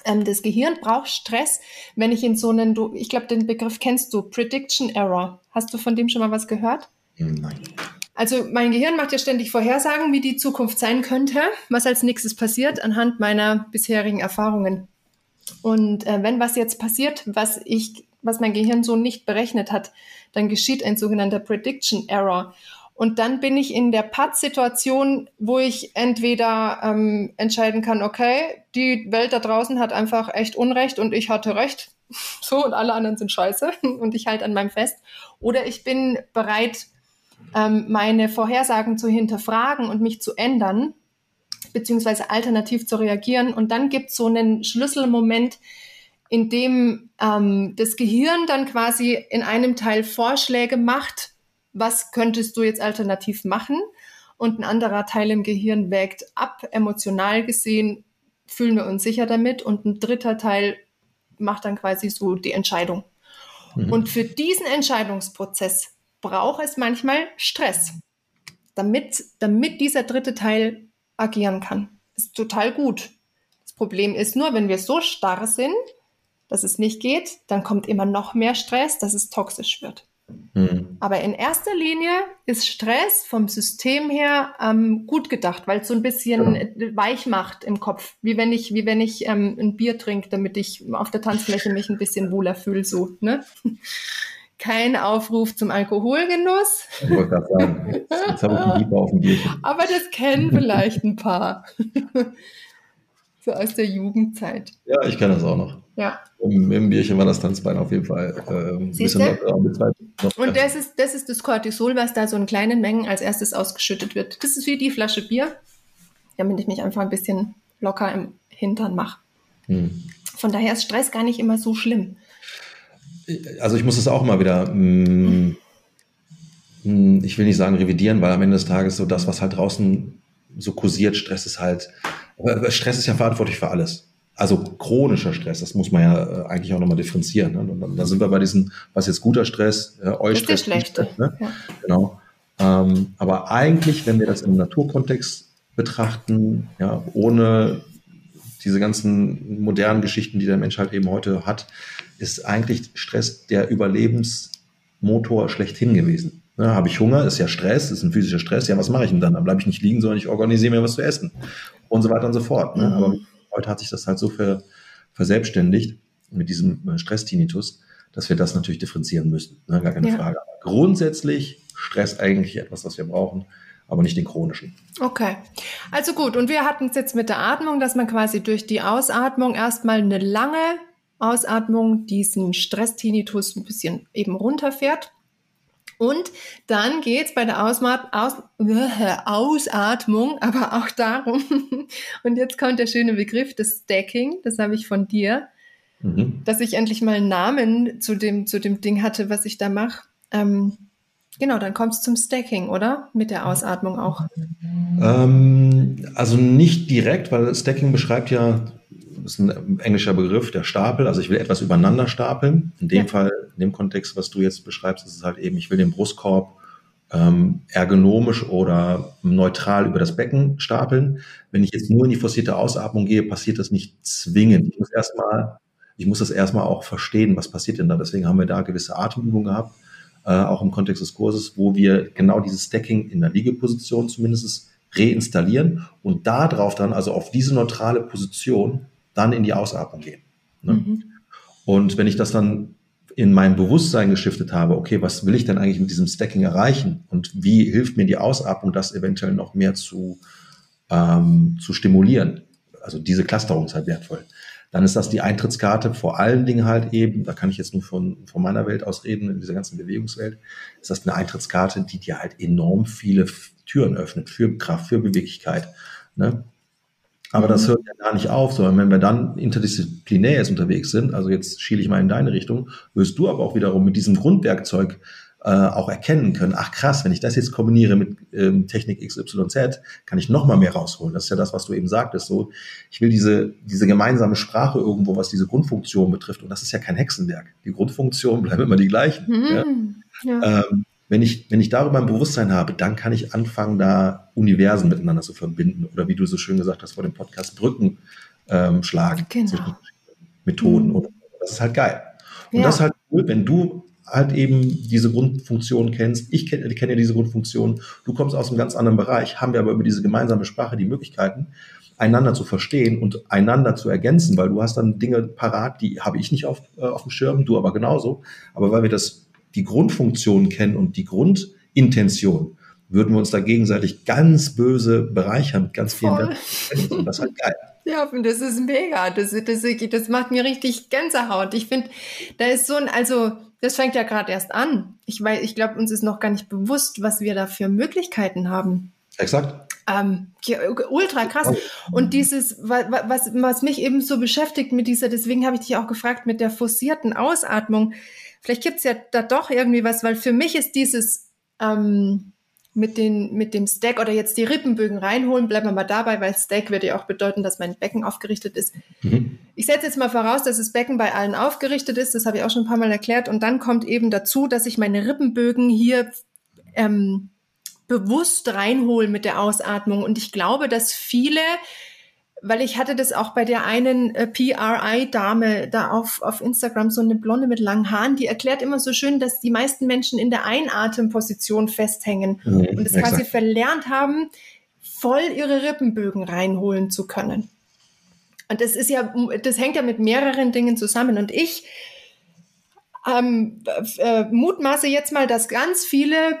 Ähm, das Gehirn braucht Stress, wenn ich in so einen, du, ich glaube, den Begriff kennst du, Prediction Error. Hast du von dem schon mal was gehört? Nein. Also mein Gehirn macht ja ständig Vorhersagen, wie die Zukunft sein könnte, was als nächstes passiert, anhand meiner bisherigen Erfahrungen. Und äh, wenn was jetzt passiert, was ich, was mein Gehirn so nicht berechnet hat, dann geschieht ein sogenannter Prediction Error. Und dann bin ich in der Pattsituation, wo ich entweder ähm, entscheiden kann, okay, die Welt da draußen hat einfach echt Unrecht und ich hatte Recht. So, und alle anderen sind scheiße und ich halte an meinem fest. Oder ich bin bereit, ähm, meine Vorhersagen zu hinterfragen und mich zu ändern, beziehungsweise alternativ zu reagieren. Und dann gibt es so einen Schlüsselmoment, in dem ähm, das Gehirn dann quasi in einem Teil Vorschläge macht, was könntest du jetzt alternativ machen? Und ein anderer Teil im Gehirn wägt ab, emotional gesehen fühlen wir uns sicher damit. Und ein dritter Teil macht dann quasi so die Entscheidung. Mhm. Und für diesen Entscheidungsprozess braucht es manchmal Stress, damit, damit dieser dritte Teil agieren kann. Ist total gut. Das Problem ist nur, wenn wir so starr sind, dass es nicht geht, dann kommt immer noch mehr Stress, dass es toxisch wird. Mhm. Aber in erster Linie ist Stress vom System her ähm, gut gedacht, weil es so ein bisschen ja. weich macht im Kopf. Wie wenn ich, wie wenn ich ähm, ein Bier trinke, damit ich auf der Tanzfläche mich ein bisschen wohler fühle. So, ne? Kein Aufruf zum Alkoholgenuss. Ich wollte gerade sagen, jetzt, habe ich Lieber auf dem Bierchen. Aber das kennen vielleicht ein paar. so aus der Jugendzeit. Ja, ich kenne das auch noch. Ja. Im, Im, Bierchen war das Tanzbein auf jeden Fall äh, ein bisschen noch, Und das ist, das ist das Cortisol, was da so in kleinen Mengen als erstes ausgeschüttet wird. Das ist wie die Flasche Bier, damit ich mich einfach ein bisschen locker im Hintern mache. Hm. Von daher ist Stress gar nicht immer so schlimm. Also ich muss es auch mal wieder, mh, mh, ich will nicht sagen revidieren, weil am Ende des Tages so das, was halt draußen so kursiert, Stress ist halt, Stress ist ja verantwortlich für alles also chronischer Stress, das muss man ja äh, eigentlich auch nochmal differenzieren. Ne? Und dann, dann, sind wir bei diesem, was jetzt guter Stress, äh, Eustress, schlechte. Ne? Ja. Genau. Ähm, aber eigentlich, wenn wir das im Naturkontext betrachten, ja, ohne diese ganzen modernen Geschichten, die der Mensch halt eben heute hat, ist eigentlich Stress der Überlebensmotor schlechthin gewesen. Ne, Habe ich Hunger, ist ja Stress, ist ein physischer Stress, ja, was mache ich denn dann? Dann bleibe ich nicht liegen, sondern ich organisiere mir was zu essen und so weiter und so fort. Ne? Mhm. Aber heute hat sich das halt so ver, verselbstständigt mit diesem äh, Stress-Tinnitus, dass wir das natürlich differenzieren müssen. Ne? Gar keine ja. Frage. Aber grundsätzlich Stress eigentlich etwas, was wir brauchen, aber nicht den chronischen. Okay. Also gut. Und wir hatten es jetzt mit der Atmung, dass man quasi durch die Ausatmung erstmal eine lange Ausatmung diesen Stress-Tinnitus ein bisschen eben runterfährt. Und dann geht's bei der Ausmat Aus Ausatmung aber auch darum, und jetzt kommt der schöne Begriff des Stacking, das habe ich von dir, mhm. dass ich endlich mal einen Namen zu dem, zu dem Ding hatte, was ich da mache. Ähm, genau, dann kommt es zum Stacking, oder? Mit der Ausatmung auch. Ähm, also nicht direkt, weil Stacking beschreibt ja ist ein englischer Begriff, der Stapel. Also ich will etwas übereinander stapeln. In dem ja. Fall, in dem Kontext, was du jetzt beschreibst, ist es halt eben, ich will den Brustkorb ähm, ergonomisch oder neutral über das Becken stapeln. Wenn ich jetzt nur in die forcierte Ausatmung gehe, passiert das nicht zwingend. Ich muss erstmal, ich muss das erstmal auch verstehen, was passiert denn da. Deswegen haben wir da gewisse Atemübungen gehabt, äh, auch im Kontext des Kurses, wo wir genau dieses Stacking in der Liegeposition zumindest reinstallieren und darauf dann, also auf diese neutrale Position, dann in die Ausatmung gehen. Ne? Mhm. Und wenn ich das dann in mein Bewusstsein geschiftet habe, okay, was will ich denn eigentlich mit diesem Stacking erreichen und wie hilft mir die Ausatmung, das eventuell noch mehr zu, ähm, zu stimulieren. Also diese Clusterung ist halt wertvoll. Dann ist das die Eintrittskarte vor allen Dingen halt eben, da kann ich jetzt nur von, von meiner Welt aus reden, in dieser ganzen Bewegungswelt, ist das eine Eintrittskarte, die dir halt enorm viele Türen öffnet für Kraft, für Beweglichkeit. Ne? Aber das mhm. hört ja gar nicht auf, sondern wenn wir dann interdisziplinär jetzt unterwegs sind, also jetzt schiele ich mal in deine Richtung, wirst du aber auch wiederum mit diesem Grundwerkzeug äh, auch erkennen können, ach krass, wenn ich das jetzt kombiniere mit ähm, Technik XYZ, kann ich noch mal mehr rausholen. Das ist ja das, was du eben sagtest. So, ich will diese, diese gemeinsame Sprache irgendwo, was diese Grundfunktion betrifft. Und das ist ja kein Hexenwerk. Die Grundfunktionen bleiben immer die gleichen. Mhm. Ja. Ja. Ähm, wenn ich, wenn ich darüber ein Bewusstsein habe, dann kann ich anfangen, da Universen miteinander zu verbinden oder wie du so schön gesagt hast vor dem Podcast, Brücken ähm, schlagen genau. zwischen Methoden. Mhm. Und das ist halt geil. Und ja. das ist halt cool, wenn du halt eben diese Grundfunktion kennst. Ich kenne kenn ja diese Grundfunktion. Du kommst aus einem ganz anderen Bereich, haben wir aber über diese gemeinsame Sprache die Möglichkeiten, einander zu verstehen und einander zu ergänzen, weil du hast dann Dinge parat, die habe ich nicht auf, äh, auf dem Schirm, du aber genauso. Aber weil wir das die Grundfunktion kennen und die Grundintention, würden wir uns da gegenseitig ganz böse bereichern mit ganz vielen Voll. Das ist halt geil. Ja, das ist mega. Das, das, das macht mir richtig Gänsehaut. Ich finde, da ist so ein, also, das fängt ja gerade erst an. Ich weiß, ich glaube, uns ist noch gar nicht bewusst, was wir da für Möglichkeiten haben. Exakt. Ähm, ultra krass. Und dieses, was, was mich eben so beschäftigt mit dieser, deswegen habe ich dich auch gefragt, mit der forcierten Ausatmung vielleicht gibt's ja da doch irgendwie was, weil für mich ist dieses ähm, mit, den, mit dem Stack oder jetzt die Rippenbögen reinholen, bleiben wir mal dabei, weil Stack würde ja auch bedeuten, dass mein Becken aufgerichtet ist. Mhm. Ich setze jetzt mal voraus, dass das Becken bei allen aufgerichtet ist, das habe ich auch schon ein paar Mal erklärt. Und dann kommt eben dazu, dass ich meine Rippenbögen hier ähm, bewusst reinhole mit der Ausatmung. Und ich glaube, dass viele weil ich hatte das auch bei der einen äh, PRI-Dame da auf, auf Instagram, so eine Blonde mit langen Haaren, die erklärt immer so schön, dass die meisten Menschen in der Einatmposition festhängen mhm, und es quasi verlernt haben, voll ihre Rippenbögen reinholen zu können. Und das ist ja, das hängt ja mit mehreren Dingen zusammen. Und ich ähm, äh, mutmaße jetzt mal, dass ganz viele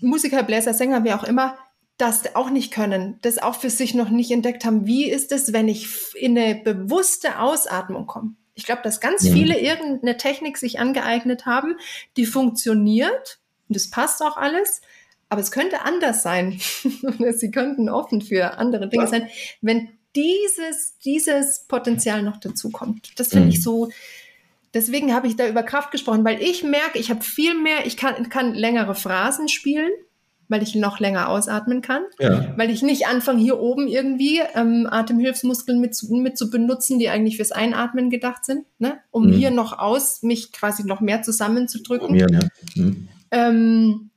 Musiker, Bläser, Sänger, wie auch immer, das auch nicht können, das auch für sich noch nicht entdeckt haben. Wie ist es, wenn ich in eine bewusste Ausatmung komme? Ich glaube, dass ganz ja. viele irgendeine Technik sich angeeignet haben, die funktioniert und das passt auch alles, aber es könnte anders sein. Sie könnten offen für andere Dinge ja. sein, wenn dieses, dieses Potenzial noch dazu kommt. Das finde mhm. ich so, deswegen habe ich da über Kraft gesprochen, weil ich merke, ich habe viel mehr, ich kann, kann längere Phrasen spielen weil ich noch länger ausatmen kann, ja. weil ich nicht anfange, hier oben irgendwie ähm, Atemhilfsmuskeln mit, mit zu benutzen, die eigentlich fürs Einatmen gedacht sind, ne? um mhm. hier noch aus, mich quasi noch mehr zusammenzudrücken. Ja, ja. Mhm. Ähm,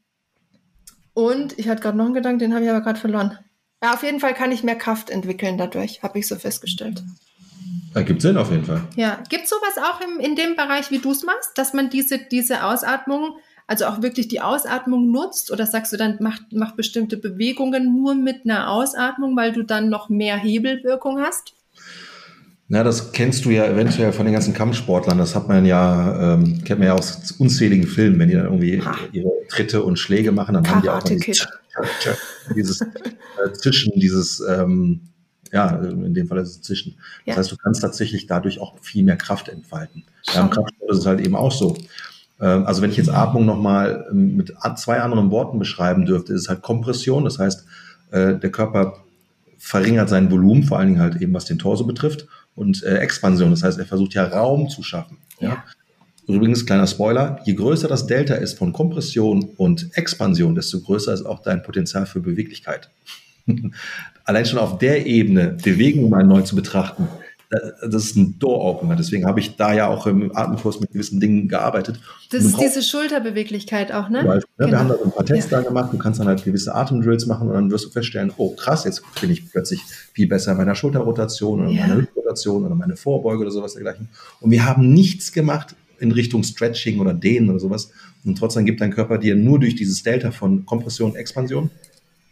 und ich hatte gerade noch einen Gedanken, den habe ich aber gerade verloren. Ja, auf jeden Fall kann ich mehr Kraft entwickeln dadurch, habe ich so festgestellt. Da gibt Sinn auf jeden Fall. Ja, gibt es sowas auch im, in dem Bereich, wie du es machst, dass man diese, diese Ausatmung also auch wirklich die Ausatmung nutzt oder sagst du dann, mach, mach bestimmte Bewegungen nur mit einer Ausatmung, weil du dann noch mehr Hebelwirkung hast? Na, das kennst du ja eventuell von den ganzen Kampfsportlern. Das hat man ja, ähm, kennt man ja aus unzähligen Filmen, wenn die dann irgendwie ha. ihre Tritte und Schläge machen, dann Karate haben die auch dieses, dieses äh, Zischen, dieses, ähm, ja, in dem Fall ist es Zischen. Das ja. heißt, du kannst tatsächlich dadurch auch viel mehr Kraft entfalten. Ja, Im Kraftsport ist es halt eben auch so. Ähm, also wenn ich jetzt Atmung nochmal ähm, mit zwei anderen Worten beschreiben dürfte, ist es halt Kompression. Das heißt, äh, der Körper verringert sein Volumen, vor allen Dingen halt eben was den Torso betrifft, und äh, Expansion. Das heißt, er versucht ja Raum zu schaffen. Ja. ja. Übrigens, kleiner Spoiler, je größer das Delta ist von Kompression und Expansion, desto größer ist auch dein Potenzial für Beweglichkeit. Allein schon auf der Ebene Bewegung mal neu zu betrachten, das ist ein Door-Opener. Deswegen habe ich da ja auch im Atemkurs mit gewissen Dingen gearbeitet. Das ist diese Schulterbeweglichkeit auch, ne? Ja, genau. Wir haben da so ein paar Tests ja. da gemacht. Du kannst dann halt gewisse Atemdrills machen und dann wirst du feststellen, oh krass, jetzt bin ich plötzlich viel besser in meiner Schulterrotation oder ja. meiner Hüftrotation oder meine Vorbeuge oder sowas dergleichen. Und wir haben nichts gemacht in Richtung Stretching oder Dehnen oder sowas. Und trotzdem gibt dein Körper dir nur durch dieses Delta von Kompression und Expansion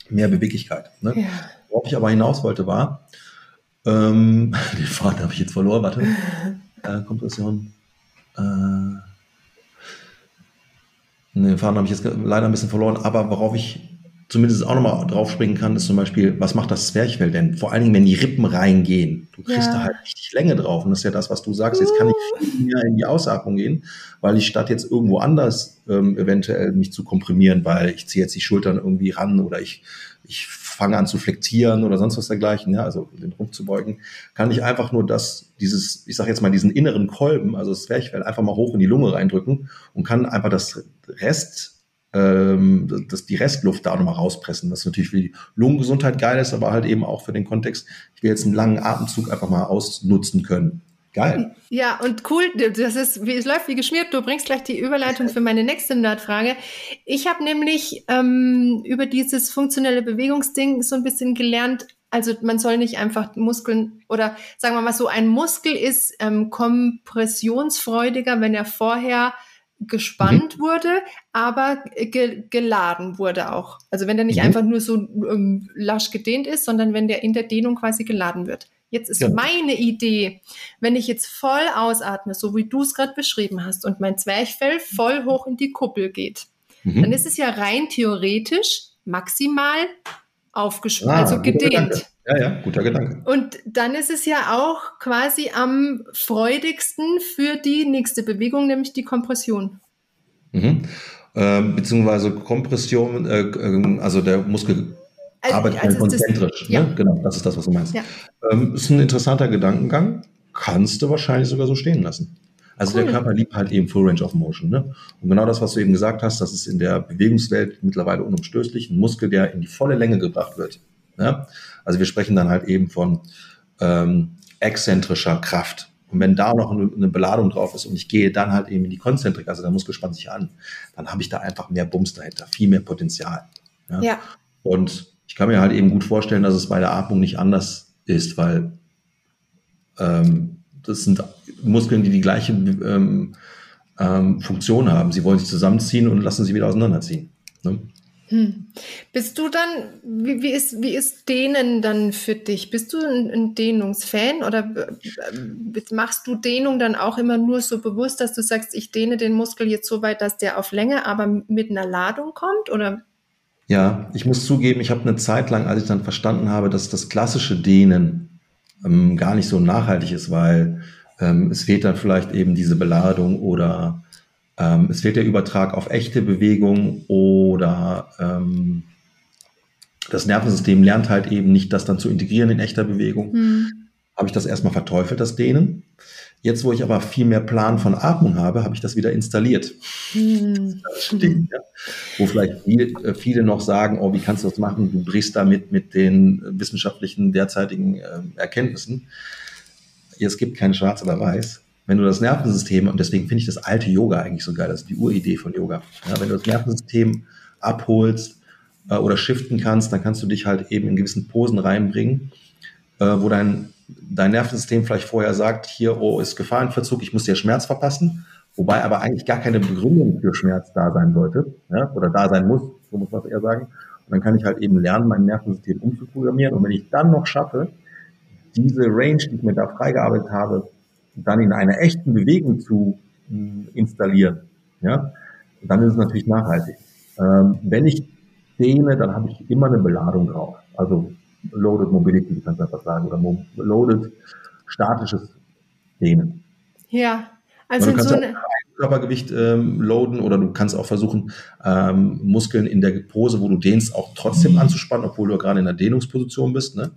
mehr Beweglichkeit. Ne? Ja. Worauf ich aber hinaus wollte, war, ähm, den Faden habe ich jetzt verloren, warte. Äh, Kompression. Äh, den Faden habe ich jetzt leider ein bisschen verloren, aber worauf ich zumindest auch nochmal draufspringen kann, ist zum Beispiel, was macht das Zwerchfell denn? Vor allen Dingen, wenn die Rippen reingehen. Du kriegst ja. da halt richtig Länge drauf. Und das ist ja das, was du sagst. Jetzt kann ich viel mehr in die Ausatmung gehen, weil ich statt jetzt irgendwo anders ähm, eventuell mich zu komprimieren, weil ich ziehe jetzt die Schultern irgendwie ran oder ich, ich fange an zu flektieren oder sonst was dergleichen, ja, also den Rumpf zu beugen, kann ich einfach nur das, dieses, ich sage jetzt mal, diesen inneren Kolben, also das Zwerchfell, einfach mal hoch in die Lunge reindrücken und kann einfach das Rest, ähm, das, die Restluft da nochmal rauspressen. Was natürlich für die Lungengesundheit geil ist, aber halt eben auch für den Kontext, ich will jetzt einen langen Atemzug einfach mal ausnutzen können. Geil. Ja, und cool, das ist, wie, es läuft wie geschmiert. Du bringst gleich die Überleitung für meine nächste Nerdfrage. Ich habe nämlich ähm, über dieses funktionelle Bewegungsding so ein bisschen gelernt, also man soll nicht einfach Muskeln oder sagen wir mal so, ein Muskel ist ähm, kompressionsfreudiger, wenn er vorher gespannt mhm. wurde, aber ge geladen wurde auch. Also wenn der nicht mhm. einfach nur so ähm, lasch gedehnt ist, sondern wenn der in der Dehnung quasi geladen wird. Jetzt ist ja. meine Idee, wenn ich jetzt voll ausatme, so wie du es gerade beschrieben hast, und mein Zwerchfell voll hoch in die Kuppel geht, mhm. dann ist es ja rein theoretisch maximal aufgespannt, ah, also gedehnt. Ja, ja, guter Gedanke. Und dann ist es ja auch quasi am freudigsten für die nächste Bewegung, nämlich die Kompression. Mhm. Äh, beziehungsweise Kompression, äh, ähm, also der Muskel also, arbeitet also konzentrisch. Das, ne? ja. Genau, das ist das, was du meinst. Ja. Ähm, ist ein interessanter Gedankengang. Kannst du wahrscheinlich sogar so stehen lassen. Also cool. der Körper liebt halt eben Full Range of Motion. Ne? Und genau das, was du eben gesagt hast, das ist in der Bewegungswelt mittlerweile unumstößlich. Ein Muskel, der in die volle Länge gebracht wird. Ja? Also wir sprechen dann halt eben von ähm, exzentrischer Kraft. Und wenn da noch eine, eine, Beladung drauf ist und ich gehe dann halt eben in die Konzentrik, also der Muskel spannt sich an, dann habe ich da einfach mehr Bums dahinter, viel mehr Potenzial. Ja. ja. Und ich kann mir halt eben gut vorstellen, dass es bei der Atmung nicht anders ist, weil ähm, das sind Muskeln, die die gleiche ähm, ähm, Funktion haben. Sie wollen sich zusammenziehen und lassen sie wieder auseinanderziehen. Ne? Hm. Bist du dann, wie, wie, ist, wie ist Dehnen dann für dich? Bist du ein, ein Dehnungsfan oder äh, machst du Dehnung dann auch immer nur so bewusst, dass du sagst, ich dehne den Muskel jetzt so weit, dass der auf Länge, aber mit einer Ladung kommt? Oder ja, ich muss zugeben, ich habe eine Zeit lang, als ich dann verstanden habe, dass das klassische Dehnen ähm, gar nicht so nachhaltig ist, weil ähm, es fehlt dann vielleicht eben diese Beladung oder ähm, es fehlt der Übertrag auf echte Bewegung oder ähm, das Nervensystem lernt halt eben nicht, das dann zu integrieren in echter Bewegung. Hm. Habe ich das erstmal verteufelt, das Dehnen. Jetzt, wo ich aber viel mehr Plan von Atmung habe, habe ich das wieder installiert. Hm. Ding, ja. Wo vielleicht viele, äh, viele, noch sagen, oh, wie kannst du das machen? Du brichst damit mit den wissenschaftlichen derzeitigen äh, Erkenntnissen. Es gibt kein Schwarz oder Weiß. Wenn du das Nervensystem, und deswegen finde ich das alte Yoga eigentlich so geil, das ist die Uridee von Yoga. Ja, wenn du das Nervensystem abholst äh, oder shiften kannst, dann kannst du dich halt eben in gewissen Posen reinbringen, äh, wo dein dein Nervensystem vielleicht vorher sagt, hier, oh, ist Gefahrenverzug, ich muss dir Schmerz verpassen, wobei aber eigentlich gar keine Begründung für Schmerz da sein sollte, ja, oder da sein muss, so muss man es eher sagen. Und dann kann ich halt eben lernen, mein Nervensystem umzuprogrammieren. Und wenn ich dann noch schaffe, diese Range, die ich mir da freigearbeitet habe, dann in einer echten Bewegung zu mh, installieren, ja, dann ist es natürlich nachhaltig. Ähm, wenn ich dehne, dann habe ich immer eine Beladung drauf. Also Loaded Mobility, du kannst einfach sagen, oder Loaded statisches Dehnen. Ja, also in so eine, Körpergewicht ähm, loaden oder du kannst auch versuchen, ähm, Muskeln in der Pose, wo du dehnst, auch trotzdem anzuspannen, obwohl du gerade in der Dehnungsposition bist. Ne?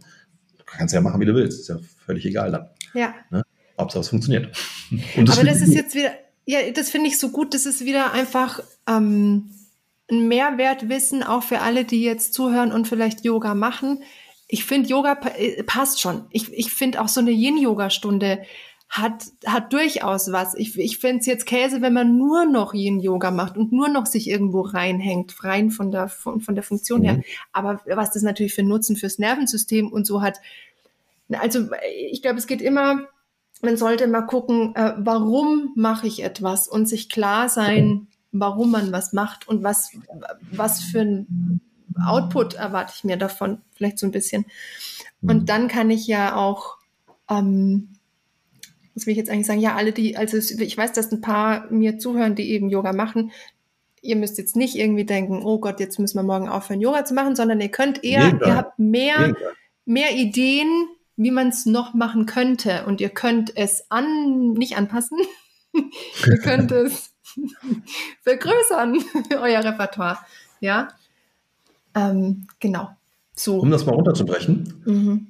Du kannst ja machen, wie du willst. Ist ja völlig egal dann. Ja. Ne? Hauptsache es funktioniert. Das Aber das ist jetzt wieder, ja, das finde ich so gut. Das ist wieder einfach ähm, ein Mehrwertwissen auch für alle, die jetzt zuhören und vielleicht Yoga machen. Ich finde, Yoga äh, passt schon. Ich, ich finde auch so eine Yin-Yoga-Stunde hat, hat durchaus was. Ich, ich fände es jetzt Käse, wenn man nur noch Yin-Yoga macht und nur noch sich irgendwo reinhängt, rein von der, von, von der Funktion mhm. her. Aber was das natürlich für Nutzen fürs Nervensystem und so hat. Also ich glaube, es geht immer man sollte mal gucken, äh, warum mache ich etwas und sich klar sein, warum man was macht und was, was für ein Output erwarte ich mir davon, vielleicht so ein bisschen. Und mhm. dann kann ich ja auch, ähm, was will ich jetzt eigentlich sagen, ja, alle, die, also ich weiß, dass ein paar mir zuhören, die eben Yoga machen, ihr müsst jetzt nicht irgendwie denken, oh Gott, jetzt müssen wir morgen aufhören, Yoga zu machen, sondern ihr könnt eher, Mega. ihr habt mehr, Mega. mehr Ideen, wie man es noch machen könnte. Und ihr könnt es an, nicht anpassen, ihr könnt es vergrößern, euer Repertoire. Ja, ähm, genau. So. Um das mal runterzubrechen. Mhm.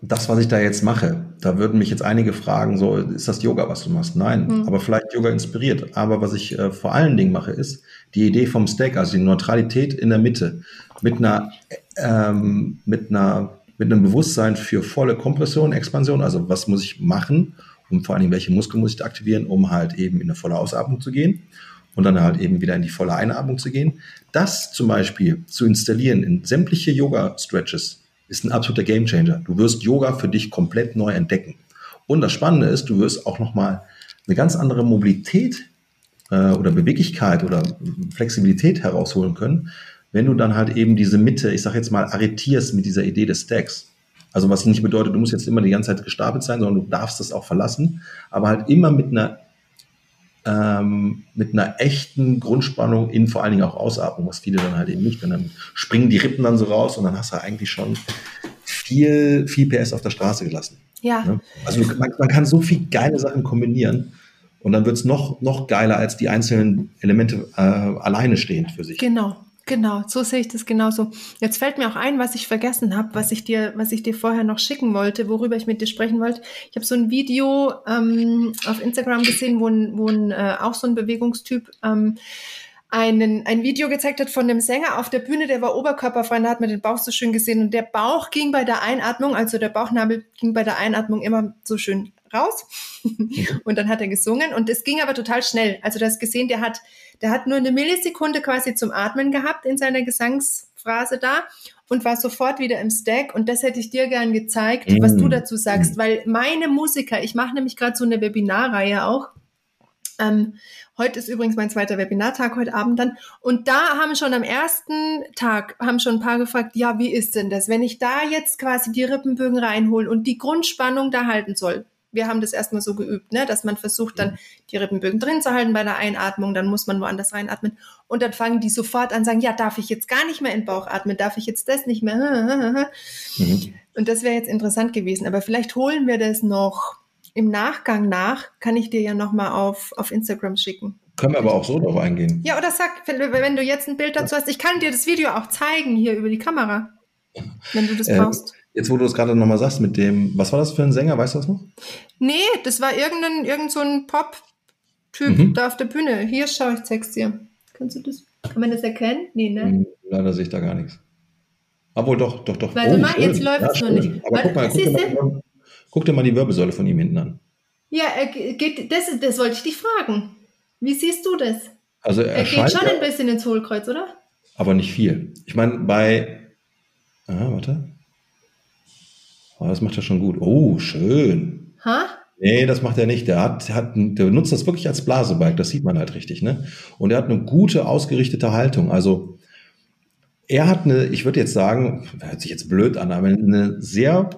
Das, was ich da jetzt mache, da würden mich jetzt einige fragen, so, ist das Yoga, was du machst? Nein, mhm. aber vielleicht Yoga inspiriert. Aber was ich äh, vor allen Dingen mache, ist die Idee vom Stack, also die Neutralität in der Mitte, mit einer, ähm, mit einer mit einem Bewusstsein für volle Kompression, Expansion, also was muss ich machen, um vor allem welche Muskeln muss ich aktivieren, um halt eben in eine volle Ausatmung zu gehen und dann halt eben wieder in die volle Einatmung zu gehen. Das zum Beispiel zu installieren in sämtliche Yoga-Stretches ist ein absoluter Gamechanger. Du wirst Yoga für dich komplett neu entdecken. Und das Spannende ist, du wirst auch nochmal eine ganz andere Mobilität äh, oder Beweglichkeit oder Flexibilität herausholen können, wenn du dann halt eben diese Mitte, ich sag jetzt mal, arretierst mit dieser Idee des Stacks. Also was nicht bedeutet, du musst jetzt immer die ganze Zeit gestapelt sein, sondern du darfst das auch verlassen, aber halt immer mit einer ähm, mit einer echten Grundspannung in vor allen Dingen auch Ausatmung, was viele dann halt eben nicht. Und dann springen die Rippen dann so raus und dann hast du eigentlich schon viel, viel PS auf der Straße gelassen. Ja. Ne? Also man, man, kann so viel geile Sachen kombinieren und dann wird es noch, noch geiler, als die einzelnen Elemente äh, alleine stehend für sich. Genau. Genau, so sehe ich das genauso. Jetzt fällt mir auch ein, was ich vergessen habe, was ich dir, was ich dir vorher noch schicken wollte, worüber ich mit dir sprechen wollte. Ich habe so ein Video ähm, auf Instagram gesehen, wo, wo ein, äh, auch so ein Bewegungstyp ähm, einen, ein Video gezeigt hat von einem Sänger auf der Bühne, der war oberkörperfrei, da hat man den Bauch so schön gesehen und der Bauch ging bei der Einatmung, also der Bauchnabel ging bei der Einatmung immer so schön raus und dann hat er gesungen und es ging aber total schnell. Also du hast gesehen, der hat der hat nur eine Millisekunde quasi zum Atmen gehabt in seiner Gesangsphrase da und war sofort wieder im Stack. Und das hätte ich dir gern gezeigt, mm. was du mm. dazu sagst, weil meine Musiker, ich mache nämlich gerade so eine Webinarreihe auch. Ähm, heute ist übrigens mein zweiter Webinartag, heute Abend dann. Und da haben schon am ersten Tag, haben schon ein paar gefragt, ja, wie ist denn das, wenn ich da jetzt quasi die Rippenbögen reinhole und die Grundspannung da halten soll? Wir haben das erstmal so geübt, ne, dass man versucht dann die Rippenbögen drin zu halten bei der Einatmung, dann muss man woanders reinatmen und dann fangen die sofort an sagen, ja, darf ich jetzt gar nicht mehr in den Bauch atmen, darf ich jetzt das nicht mehr? Mhm. Und das wäre jetzt interessant gewesen, aber vielleicht holen wir das noch im Nachgang nach, kann ich dir ja nochmal auf, auf Instagram schicken. Können wir aber auch so drauf eingehen. Ja, oder sag, wenn du jetzt ein Bild dazu hast, ich kann dir das Video auch zeigen hier über die Kamera, wenn du das äh, brauchst. Jetzt, wo du es gerade nochmal sagst mit dem, was war das für ein Sänger, weißt du das noch? Nee, das war irgendein, irgend so ein Pop-Typ mhm. da auf der Bühne. Hier, schau, ich zeig's dir. Kannst du das, kann man das erkennen? Nee, ne? Hm, leider sehe ich da gar nichts. Obwohl, doch, doch, doch. Warte oh, mal, schön. jetzt läuft es ja, noch nicht. Aber guck, mal, guck, dir mal, guck, dir mal, die Wirbelsäule von ihm hinten an. Ja, er geht, das, das wollte ich dich fragen. Wie siehst du das? Also er, er geht schon ein bisschen ins Hohlkreuz, oder? Aber nicht viel. Ich meine, bei. Ah, warte. Oh, das macht er schon gut. Oh, schön. Ha? Nee, das macht er nicht. Der hat, hat, der nutzt das wirklich als Blasebalg. Das sieht man halt richtig, ne? Und er hat eine gute, ausgerichtete Haltung. Also, er hat eine, ich würde jetzt sagen, hört sich jetzt blöd an, aber eine sehr,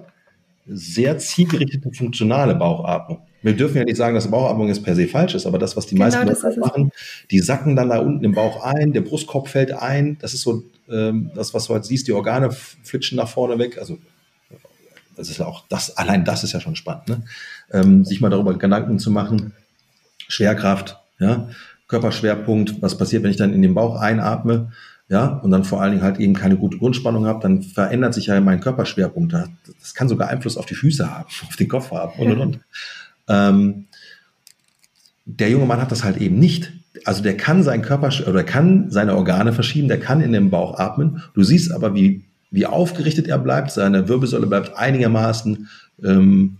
sehr zielgerichtete, funktionale Bauchatmung. Wir dürfen ja nicht sagen, dass Bauchatmung jetzt per se falsch ist, aber das, was die genau, meisten Leute machen, die sacken dann da unten im Bauch ein, der Brustkorb fällt ein. Das ist so ähm, das, was du halt siehst, die Organe flitschen nach vorne weg. Also das ist ja auch das, allein das ist ja schon spannend, ne? ähm, sich mal darüber Gedanken zu machen. Schwerkraft, Ja, Körperschwerpunkt, was passiert, wenn ich dann in den Bauch einatme, ja, und dann vor allen Dingen halt eben keine gute Grundspannung habe, dann verändert sich ja mein Körperschwerpunkt. Das kann sogar Einfluss auf die Füße haben, auf den Kopf haben und und und. Ähm, der junge Mann hat das halt eben nicht. Also der kann seinen Körper oder kann seine Organe verschieben, der kann in den Bauch atmen. Du siehst aber, wie, wie aufgerichtet er bleibt. Seine Wirbelsäule bleibt einigermaßen ähm,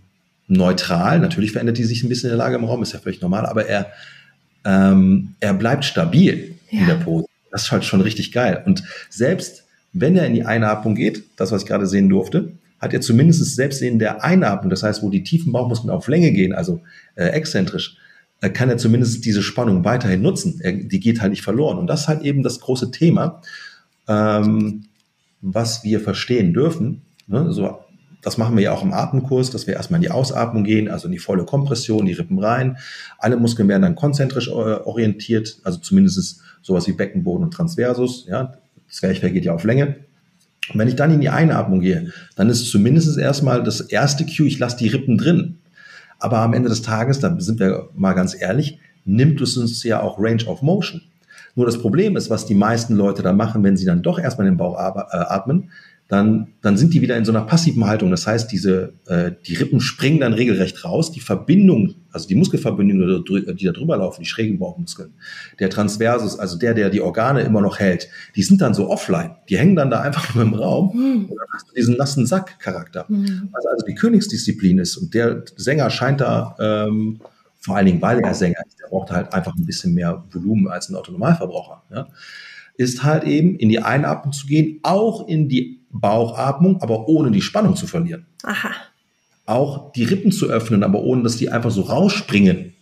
neutral. Natürlich verändert die sich ein bisschen in der Lage im Raum, ist ja völlig normal, aber er, ähm, er bleibt stabil ja. in der Pose. Das ist halt schon richtig geil. Und selbst wenn er in die Einatmung geht, das, was ich gerade sehen durfte, hat er zumindest selbst in der Einatmung, das heißt, wo die tiefen Bauchmuskeln auf Länge gehen, also äh, exzentrisch, äh, kann er zumindest diese Spannung weiterhin nutzen. Er, die geht halt nicht verloren. Und das ist halt eben das große Thema, ähm, was wir verstehen dürfen. Ne? So, das machen wir ja auch im Atemkurs, dass wir erstmal in die Ausatmung gehen, also in die volle Kompression, die Rippen rein. Alle Muskeln werden dann konzentrisch äh, orientiert, also zumindest sowas wie Beckenboden und Transversus. Ja, Zwerchfell geht ja auf Länge. Und wenn ich dann in die Einatmung gehe, dann ist zumindest erstmal das erste Cue, ich lasse die Rippen drin. Aber am Ende des Tages, da sind wir mal ganz ehrlich, nimmt es uns ja auch Range of Motion. Nur das Problem ist, was die meisten Leute da machen, wenn sie dann doch erstmal in den Bauch äh, atmen, dann, dann sind die wieder in so einer passiven Haltung. Das heißt, diese, äh, die Rippen springen dann regelrecht raus. Die Verbindung, also die Muskelverbindungen, die da drüber laufen, die schrägen Bauchmuskeln, der Transversus, also der, der die Organe immer noch hält, die sind dann so offline. Die hängen dann da einfach nur im Raum mhm. und dann hast du diesen nassen Sack-Charakter. Mhm. Was also die Königsdisziplin ist. Und der Sänger scheint da, ähm, vor allen Dingen, weil er Sänger ist, der braucht halt einfach ein bisschen mehr Volumen als ein Autonormalverbraucher. Ja? Ist halt eben in die Einatmung zu gehen, auch in die Bauchatmung, aber ohne die Spannung zu verlieren. Aha. Auch die Rippen zu öffnen, aber ohne, dass die einfach so rausspringen.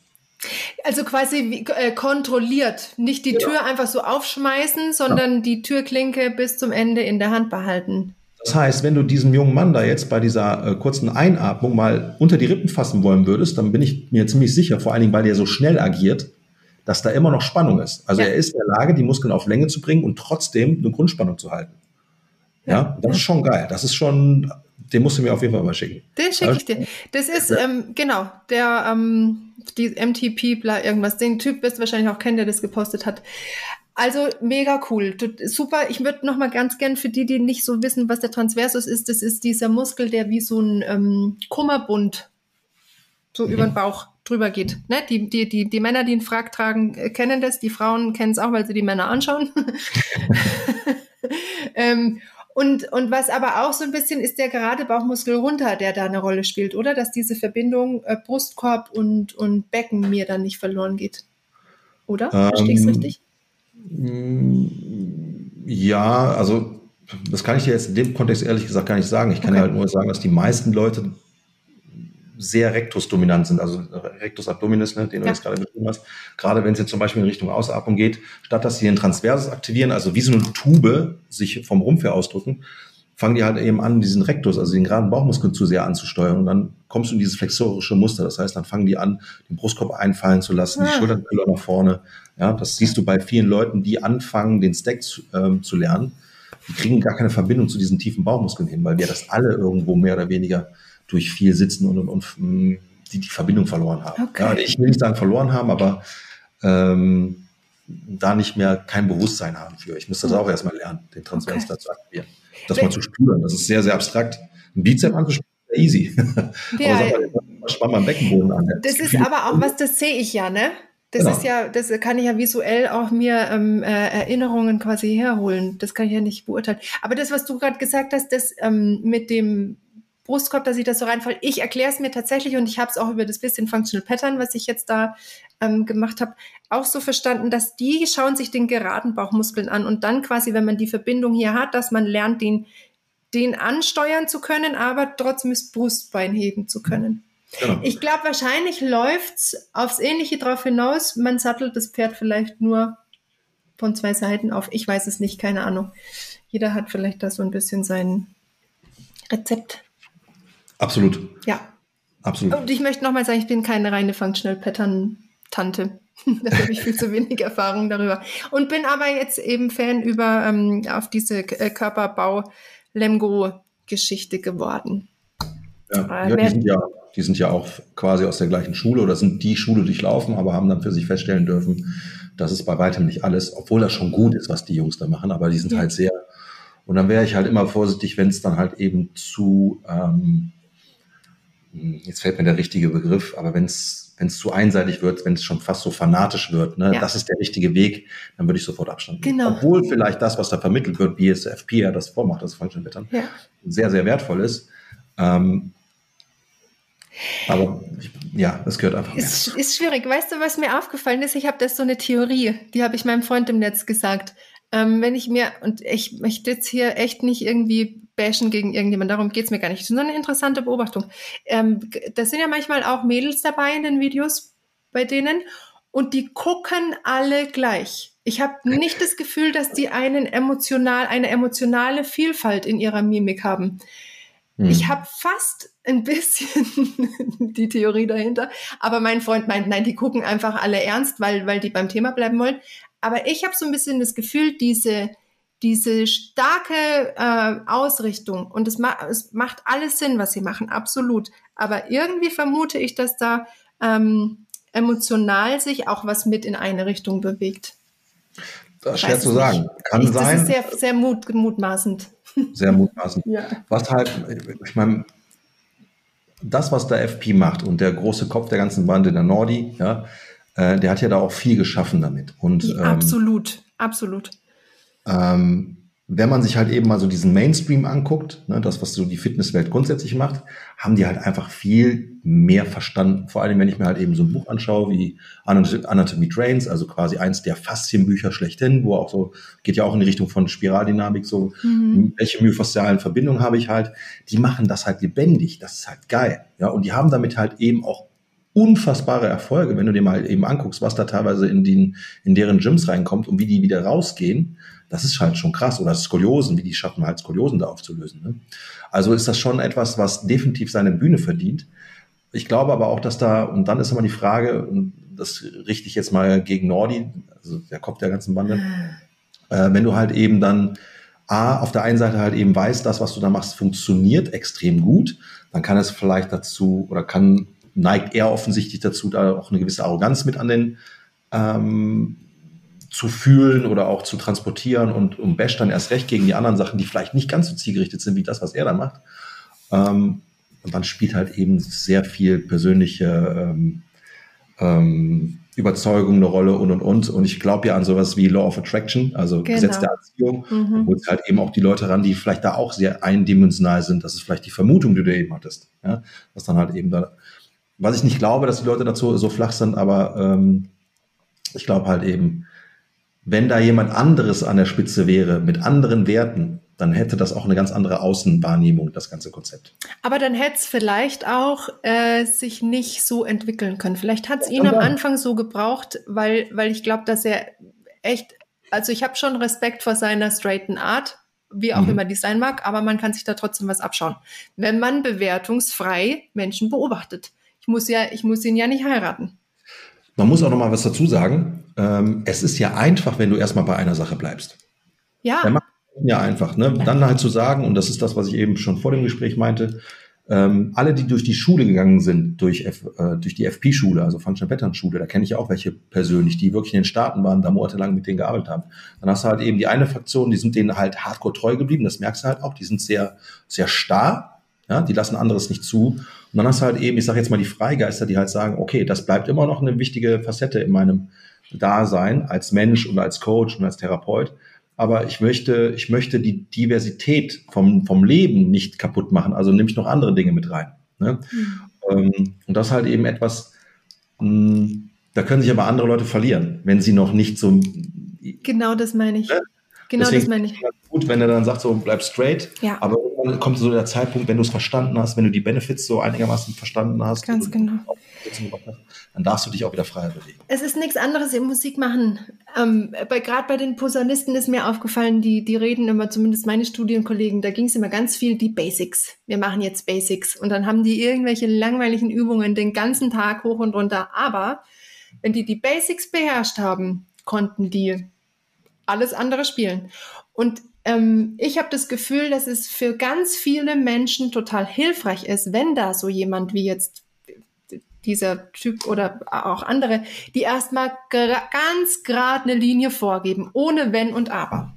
Also quasi äh, kontrolliert, nicht die genau. Tür einfach so aufschmeißen, sondern ja. die Türklinke bis zum Ende in der Hand behalten. Das heißt, wenn du diesen jungen Mann da jetzt bei dieser äh, kurzen Einatmung mal unter die Rippen fassen wollen würdest, dann bin ich mir ziemlich sicher, vor allen Dingen, weil der so schnell agiert, dass da immer noch Spannung ist. Also ja. er ist in der Lage, die Muskeln auf Länge zu bringen und trotzdem eine Grundspannung zu halten. Ja, das ist schon geil. Das ist schon, den musst du mir auf jeden Fall mal schicken. Den schicke ich dir. Das ist, ja. ähm, genau, der, ähm, die MTP, bla, irgendwas. Den Typ wirst du wahrscheinlich auch kennen, der das gepostet hat. Also mega cool. Super. Ich würde noch mal ganz gern für die, die nicht so wissen, was der Transversus ist, das ist dieser Muskel, der wie so ein ähm, Kummerbund so mhm. über den Bauch drüber geht. Ne? Die, die, die, die Männer, die einen Frack tragen, äh, kennen das. Die Frauen kennen es auch, weil sie die Männer anschauen. ähm, und, und was aber auch so ein bisschen ist der gerade Bauchmuskel runter, der da eine Rolle spielt, oder? Dass diese Verbindung äh, Brustkorb und, und Becken mir dann nicht verloren geht. Oder? Ähm, Verstehe ich es richtig? Ja, also das kann ich dir jetzt in dem Kontext ehrlich gesagt gar nicht sagen. Ich kann okay. ja halt nur sagen, dass die meisten Leute sehr rektusdominant sind, also Rectus abdominis, ne, den du jetzt gerade beschrieben hast. Gerade wenn es jetzt zum Beispiel in Richtung Ausatmung geht, statt dass sie den Transversus aktivieren, also wie so eine Tube sich vom Rumpf her ausdrücken, fangen die halt eben an, diesen Rectus, also den geraden Bauchmuskel zu sehr anzusteuern. Und dann kommst du in dieses flexorische Muster. Das heißt, dann fangen die an, den Brustkorb einfallen zu lassen, ah. die Schulterkühler nach vorne. Ja, das siehst du bei vielen Leuten, die anfangen, den Stack zu, ähm, zu lernen. Die kriegen gar keine Verbindung zu diesen tiefen Bauchmuskeln hin, weil wir das alle irgendwo mehr oder weniger durch viel Sitzen und, und, und mm, die die Verbindung verloren haben. Okay. Ja, ich will nicht sagen verloren haben, aber ähm, da nicht mehr kein Bewusstsein haben für. Ich muss das auch erstmal lernen, den Transvers okay. zu aktivieren. Das Wenn, mal zu spüren, das ist sehr, sehr abstrakt. Ein Bizep anzuspüren, easy. Ja, aber sag spann mal Beckenboden an. Das, das ist aber auch was, das sehe ich ja, ne? Das genau. ist ja, das kann ich ja visuell auch mir ähm, äh, Erinnerungen quasi herholen. Das kann ich ja nicht beurteilen. Aber das, was du gerade gesagt hast, das ähm, mit dem Brustkorb, dass ich das so reinfällt. Ich erkläre es mir tatsächlich und ich habe es auch über das bisschen Functional Pattern, was ich jetzt da ähm, gemacht habe, auch so verstanden, dass die schauen sich den geraden Bauchmuskeln an und dann quasi, wenn man die Verbindung hier hat, dass man lernt, den, den ansteuern zu können, aber trotzdem das Brustbein heben zu können. Genau. Ich glaube, wahrscheinlich läuft's aufs Ähnliche drauf hinaus. Man sattelt das Pferd vielleicht nur von zwei Seiten auf. Ich weiß es nicht, keine Ahnung. Jeder hat vielleicht da so ein bisschen sein Rezept. Absolut. Ja. Absolut. Und ich möchte nochmal sagen, ich bin keine reine Functional Pattern Tante. da habe ich viel zu wenig Erfahrung darüber. Und bin aber jetzt eben Fan über ähm, auf diese äh, Körperbau Lemgo Geschichte geworden. Ja, ja, die, sind ja, die sind ja auch quasi aus der gleichen Schule oder sind die Schule durchlaufen, aber haben dann für sich feststellen dürfen, das ist bei weitem nicht alles, obwohl das schon gut ist, was die Jungs da machen, aber die sind ja. halt sehr. Und dann wäre ich halt immer vorsichtig, wenn es dann halt eben zu, ähm, jetzt fällt mir der richtige Begriff, aber wenn es wenn es zu einseitig wird, wenn es schon fast so fanatisch wird, ne, ja. das ist der richtige Weg, dann würde ich sofort Abstand nehmen. Genau. Obwohl vielleicht das, was da vermittelt wird, wie es FP ja das vormacht, das Function Pattern, ja. sehr, sehr wertvoll ist. Ähm, aber ja, das gehört einfach. Ist, ist schwierig. Weißt du, was mir aufgefallen ist? Ich habe das so eine Theorie, die habe ich meinem Freund im Netz gesagt. Ähm, wenn ich mir, und ich möchte jetzt hier echt nicht irgendwie bashen gegen irgendjemand, darum geht's mir gar nicht. Das ist nur eine interessante Beobachtung. Ähm, da sind ja manchmal auch Mädels dabei in den Videos bei denen und die gucken alle gleich. Ich habe nicht das Gefühl, dass die einen emotional, eine emotionale Vielfalt in ihrer Mimik haben. Hm. Ich habe fast ein bisschen die Theorie dahinter, aber mein Freund meint, nein, die gucken einfach alle ernst, weil, weil die beim Thema bleiben wollen. Aber ich habe so ein bisschen das Gefühl, diese, diese starke äh, Ausrichtung und es, ma es macht alles Sinn, was sie machen, absolut. Aber irgendwie vermute ich, dass da ähm, emotional sich auch was mit in eine Richtung bewegt. Das ist schwer zu sagen. Kann ich, sein. Das ist sehr, sehr mut, mutmaßend. Sehr mutmaßend. ja. Was halt, ich meine, das, was der FP macht und der große Kopf der ganzen Bande, der Nordi, ja, äh, der hat ja da auch viel geschaffen damit. Und, ähm, absolut, absolut. Ähm, wenn man sich halt eben mal so diesen Mainstream anguckt, ne, das, was so die Fitnesswelt grundsätzlich macht, haben die halt einfach viel mehr verstanden. Vor allem, wenn ich mir halt eben so ein Buch anschaue wie Anatomy Trains, also quasi eins der Faszienbücher schlechthin, wo auch so, geht ja auch in die Richtung von Spiraldynamik, so, mhm. welche myofaszialen Verbindungen habe ich halt, die machen das halt lebendig, das ist halt geil. Ja, und die haben damit halt eben auch unfassbare Erfolge, wenn du dir mal eben anguckst, was da teilweise in, den, in deren Gyms reinkommt und wie die wieder rausgehen das ist halt schon krass. Oder Skoliosen, wie die schaffen halt Skoliosen da aufzulösen. Ne? Also ist das schon etwas, was definitiv seine Bühne verdient. Ich glaube aber auch, dass da, und dann ist immer die Frage, und das richte ich jetzt mal gegen Nordi, also der Kopf der ganzen Bande, äh, wenn du halt eben dann A, auf der einen Seite halt eben weißt, das, was du da machst, funktioniert extrem gut, dann kann es vielleicht dazu oder kann, neigt er offensichtlich dazu, da auch eine gewisse Arroganz mit an den ähm, zu fühlen oder auch zu transportieren und, und basht dann erst recht gegen die anderen Sachen, die vielleicht nicht ganz so zielgerichtet sind wie das, was er da macht. Ähm, und dann spielt halt eben sehr viel persönliche ähm, ähm, Überzeugung eine Rolle und und und. Und ich glaube ja an sowas wie Law of Attraction, also genau. Gesetz der Anziehung. Mhm. Und holst halt eben auch die Leute ran, die vielleicht da auch sehr eindimensional sind. Das ist vielleicht die Vermutung, die du eben hattest. Ja? Was dann halt eben da. Was ich nicht glaube, dass die Leute dazu so flach sind, aber ähm, ich glaube halt eben, wenn da jemand anderes an der Spitze wäre, mit anderen Werten, dann hätte das auch eine ganz andere Außenwahrnehmung, das ganze Konzept. Aber dann hätte es vielleicht auch äh, sich nicht so entwickeln können. Vielleicht hat es ihn am Anfang so gebraucht, weil, weil ich glaube, dass er echt, also ich habe schon Respekt vor seiner straighten Art, wie auch mhm. immer die sein mag, aber man kann sich da trotzdem was abschauen. Wenn man bewertungsfrei Menschen beobachtet. Ich muss ja, ich muss ihn ja nicht heiraten. Man muss auch noch mal was dazu sagen. Ähm, es ist ja einfach, wenn du erstmal bei einer Sache bleibst. Ja. ja, einfach. Ne? Dann halt zu sagen, und das ist das, was ich eben schon vor dem Gespräch meinte, ähm, alle, die durch die Schule gegangen sind, durch, F, äh, durch die FP-Schule, also Functional Pattern Schule, da kenne ich auch welche persönlich, die wirklich in den Staaten waren, da monatelang mit denen gearbeitet haben. Dann hast du halt eben die eine Fraktion, die sind denen halt hardcore treu geblieben, das merkst du halt auch, die sind sehr, sehr starr, ja, die lassen anderes nicht zu. Und dann hast du halt eben, ich sage jetzt mal die Freigeister, die halt sagen, okay, das bleibt immer noch eine wichtige Facette in meinem Dasein als Mensch und als Coach und als Therapeut. Aber ich möchte, ich möchte die Diversität vom, vom Leben nicht kaputt machen. Also nehme ich noch andere Dinge mit rein. Ne? Mhm. und das ist halt eben etwas, hm, da können sich aber andere Leute verlieren, wenn sie noch nicht so. Genau das meine ich. Ne? Genau Deswegen das meine ich. Gut, wenn er dann sagt, so bleib straight. Ja. Aber irgendwann kommt so der Zeitpunkt, wenn du es verstanden hast, wenn du die Benefits so einigermaßen verstanden hast. Ganz genau. Dann darfst du dich auch wieder freier bewegen. Es ist nichts anderes im Musik machen. Ähm, Gerade bei den Posaunisten ist mir aufgefallen, die, die reden immer, zumindest meine Studienkollegen, da ging es immer ganz viel die Basics. Wir machen jetzt Basics. Und dann haben die irgendwelche langweiligen Übungen den ganzen Tag hoch und runter. Aber wenn die die Basics beherrscht haben, konnten die alles andere spielen. Und ähm, ich habe das Gefühl, dass es für ganz viele Menschen total hilfreich ist, wenn da so jemand wie jetzt dieser Typ oder auch andere, die erstmal ganz gerade eine Linie vorgeben, ohne Wenn und Aber,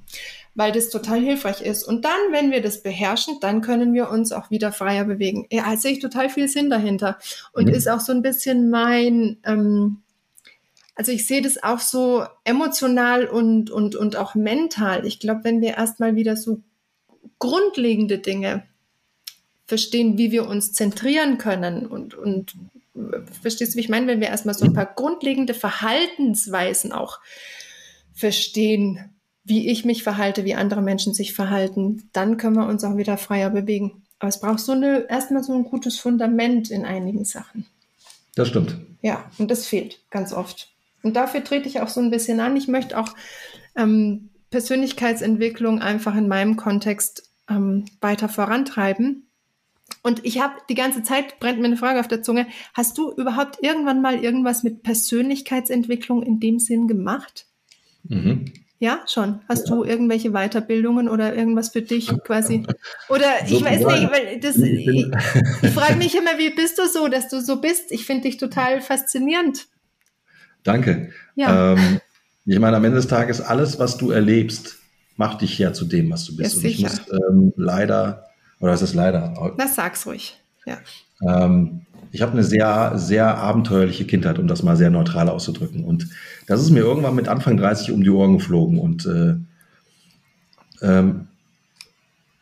weil das total hilfreich ist. Und dann, wenn wir das beherrschen, dann können wir uns auch wieder freier bewegen. Ja, sehe ich total viel Sinn dahinter und mhm. ist auch so ein bisschen mein, ähm, also ich sehe das auch so emotional und, und, und auch mental. Ich glaube, wenn wir erstmal wieder so grundlegende Dinge verstehen, wie wir uns zentrieren können und, und verstehst du, wie ich meine, wenn wir erstmal so ein paar grundlegende Verhaltensweisen auch verstehen, wie ich mich verhalte, wie andere Menschen sich verhalten, dann können wir uns auch wieder freier bewegen. Aber es braucht so eine, erstmal so ein gutes Fundament in einigen Sachen. Das stimmt. Ja, und das fehlt ganz oft. Und dafür trete ich auch so ein bisschen an. Ich möchte auch ähm, Persönlichkeitsentwicklung einfach in meinem Kontext ähm, weiter vorantreiben. Und ich habe die ganze Zeit, brennt mir eine Frage auf der Zunge, hast du überhaupt irgendwann mal irgendwas mit Persönlichkeitsentwicklung in dem Sinn gemacht? Mhm. Ja, schon. Hast ja. du irgendwelche Weiterbildungen oder irgendwas für dich quasi? Oder so ich weiß nicht, weil das, ich, ich frage mich immer, wie bist du so, dass du so bist? Ich finde dich total faszinierend. Danke. Ja. Ähm, ich meine, am Ende des Tages, alles, was du erlebst, macht dich ja zu dem, was du bist. Ja, Und ich muss ähm, leider oder ist es leider? Das sag's ruhig. Ja. Ähm, ich habe eine sehr, sehr abenteuerliche Kindheit, um das mal sehr neutral auszudrücken. Und das ist mir irgendwann mit Anfang 30 um die Ohren geflogen. Und äh, ähm,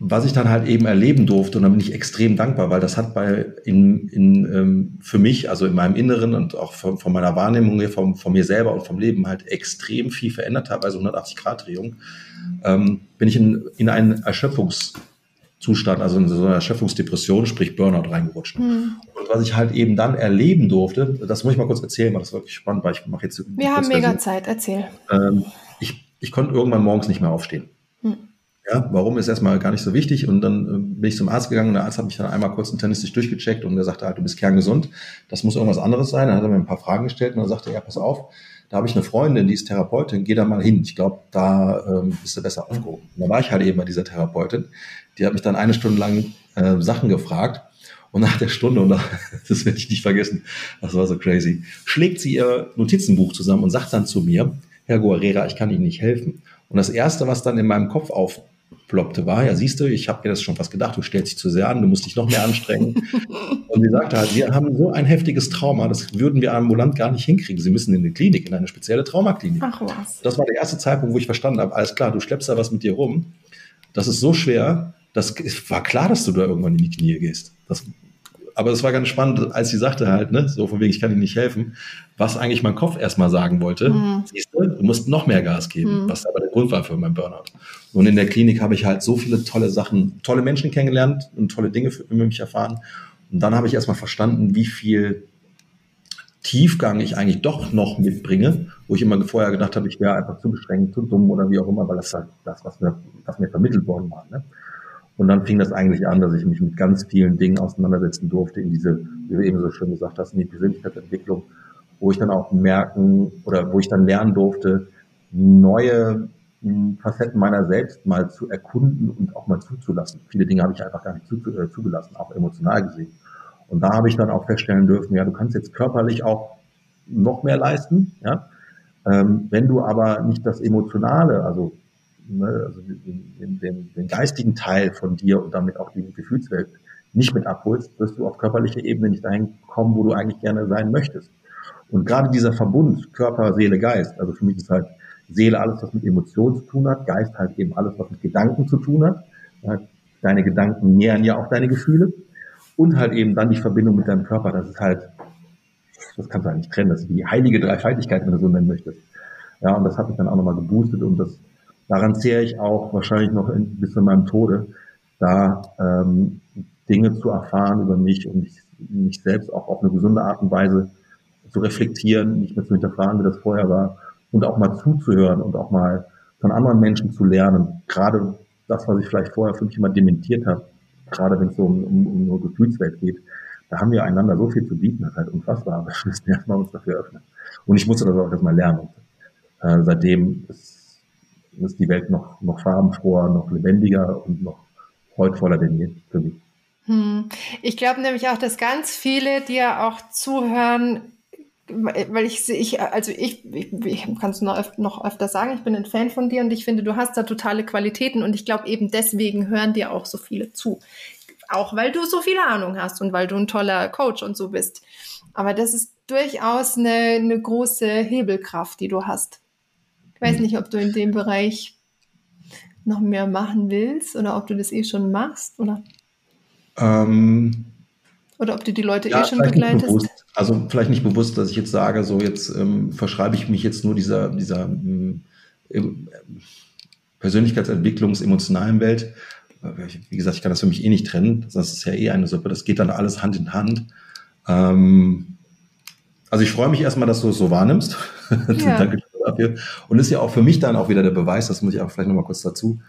was ich dann halt eben erleben durfte, und da bin ich extrem dankbar, weil das hat bei in, in, ähm, für mich, also in meinem Inneren und auch von, von meiner Wahrnehmung her, von, von, mir selber und vom Leben halt extrem viel verändert, teilweise 180 Grad Drehung, ähm, bin ich in, in einen Erschöpfungs- Zustand, also in so einer Erschöpfungsdepression, sprich Burnout reingerutscht. Mhm. Und was ich halt eben dann erleben durfte, das muss ich mal kurz erzählen, weil das ist wirklich spannend, weil ich mache jetzt. Wir haben mega Zeit, erzähl. Ähm, ich, ich konnte irgendwann morgens nicht mehr aufstehen. Ja, warum ist erstmal gar nicht so wichtig. Und dann äh, bin ich zum Arzt gegangen und der Arzt hat mich dann einmal kurz internistisch durchgecheckt und er sagte halt, du bist kerngesund. Das muss irgendwas anderes sein. Dann hat er mir ein paar Fragen gestellt und dann sagte er, pass auf, da habe ich eine Freundin, die ist Therapeutin, geh da mal hin. Ich glaube, da ähm, bist du besser aufgehoben. Und da war ich halt eben bei dieser Therapeutin. Die hat mich dann eine Stunde lang äh, Sachen gefragt. Und nach der Stunde, und das werde ich nicht vergessen, das war so crazy, schlägt sie ihr Notizenbuch zusammen und sagt dann zu mir, Herr Guerrera, ich kann Ihnen nicht helfen. Und das Erste, was dann in meinem Kopf auf, ploppte, war, ja, siehst du, ich habe mir das schon fast gedacht, du stellst dich zu sehr an, du musst dich noch mehr anstrengen. und sie sagte halt, wir haben so ein heftiges Trauma, das würden wir ambulant gar nicht hinkriegen. Sie müssen in eine Klinik, in eine spezielle Traumaklinik. Ach was. Das war der erste Zeitpunkt, wo ich verstanden habe, alles klar, du schleppst da was mit dir rum. Das ist so schwer, das war klar, dass du da irgendwann in die Knie gehst. Das aber es war ganz spannend, als sie sagte halt, ne, so von wegen, ich kann Ihnen nicht helfen, was eigentlich mein Kopf erstmal sagen wollte. Mhm. Siehst du, du musst noch mehr Gas geben, mhm. was aber der Grund war für mein Burnout. Und in der Klinik habe ich halt so viele tolle Sachen, tolle Menschen kennengelernt und tolle Dinge für mich erfahren. Und dann habe ich erstmal verstanden, wie viel Tiefgang ich eigentlich doch noch mitbringe, wo ich immer vorher gedacht habe, ich wäre einfach zu beschränkt, zu dumm oder wie auch immer, weil das halt das, was mir, was mir vermittelt worden war. Ne? Und dann fing das eigentlich an, dass ich mich mit ganz vielen Dingen auseinandersetzen durfte in diese, wie du eben so schön gesagt hast, in die Persönlichkeitsentwicklung, wo ich dann auch merken oder wo ich dann lernen durfte, neue hm, Facetten meiner selbst mal zu erkunden und auch mal zuzulassen. Viele Dinge habe ich einfach gar nicht zu, äh, zugelassen, auch emotional gesehen. Und da habe ich dann auch feststellen dürfen, ja, du kannst jetzt körperlich auch noch mehr leisten, ja. Ähm, wenn du aber nicht das Emotionale, also ne, also den, den, den, geistigen Teil von dir und damit auch die Gefühlswelt nicht mit abholst, wirst du auf körperlicher Ebene nicht dahin kommen, wo du eigentlich gerne sein möchtest. Und gerade dieser Verbund Körper, Seele, Geist, also für mich ist halt Seele alles, was mit Emotionen zu tun hat, Geist halt eben alles, was mit Gedanken zu tun hat. Deine Gedanken nähern ja auch deine Gefühle. Und halt eben dann die Verbindung mit deinem Körper, das ist halt, das kannst du halt nicht trennen, das ist die heilige Dreifaltigkeit, wenn du so nennen möchtest. Ja, und das hat mich dann auch nochmal geboostet und das daran zehre ich auch wahrscheinlich noch in, bis zu meinem Tode, da ähm, Dinge zu erfahren über mich und mich, mich selbst auch auf eine gesunde Art und Weise zu reflektieren, nicht mehr zu hinterfragen, wie das vorher war und auch mal zuzuhören und auch mal von anderen Menschen zu lernen. Gerade das, was ich vielleicht vorher für mich immer dementiert habe, gerade wenn es so um, um, um eine Gefühlswelt geht, da haben wir einander so viel zu bieten, das ist halt unfassbar, wir müssen erstmal uns dafür öffnen. Und ich musste das auch erstmal lernen. Und, äh, seitdem ist ist die Welt noch, noch farbenfroher, noch lebendiger und noch freudvoller denn je für mich. Hm. Ich glaube nämlich auch, dass ganz viele dir auch zuhören, weil ich, ich also ich, ich, ich kann es noch, öf noch öfter sagen, ich bin ein Fan von dir und ich finde, du hast da totale Qualitäten und ich glaube eben deswegen hören dir auch so viele zu. Auch weil du so viel Ahnung hast und weil du ein toller Coach und so bist. Aber das ist durchaus eine, eine große Hebelkraft, die du hast. Ich weiß nicht, ob du in dem Bereich noch mehr machen willst oder ob du das eh schon machst, oder? Ähm, oder ob du die Leute ja, eh schon begleitest? Also vielleicht nicht bewusst, dass ich jetzt sage, so jetzt ähm, verschreibe ich mich jetzt nur dieser, dieser ähm, Persönlichkeitsentwicklungs-, emotionalen Welt. Wie gesagt, ich kann das für mich eh nicht trennen. Das ist ja eh eine Suppe. Das geht dann alles Hand in Hand. Ähm, also ich freue mich erstmal, dass du es so wahrnimmst. Ja. Danke dafür. Und ist ja auch für mich dann auch wieder der Beweis, das muss ich auch vielleicht nochmal kurz dazu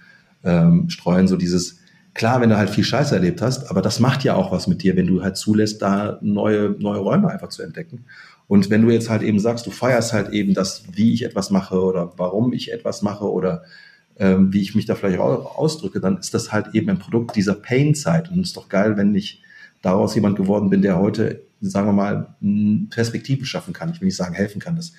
ähm, streuen, so dieses, klar, wenn du halt viel Scheiße erlebt hast, aber das macht ja auch was mit dir, wenn du halt zulässt, da neue, neue Räume einfach zu entdecken. Und wenn du jetzt halt eben sagst, du feierst halt eben das, wie ich etwas mache oder warum ich etwas mache oder ähm, wie ich mich da vielleicht ausdrücke, dann ist das halt eben ein Produkt dieser Pain-Zeit. Und es ist doch geil, wenn ich daraus jemand geworden bin, der heute, sagen wir mal, Perspektiven schaffen kann. Ich will nicht sagen, helfen kann. Das,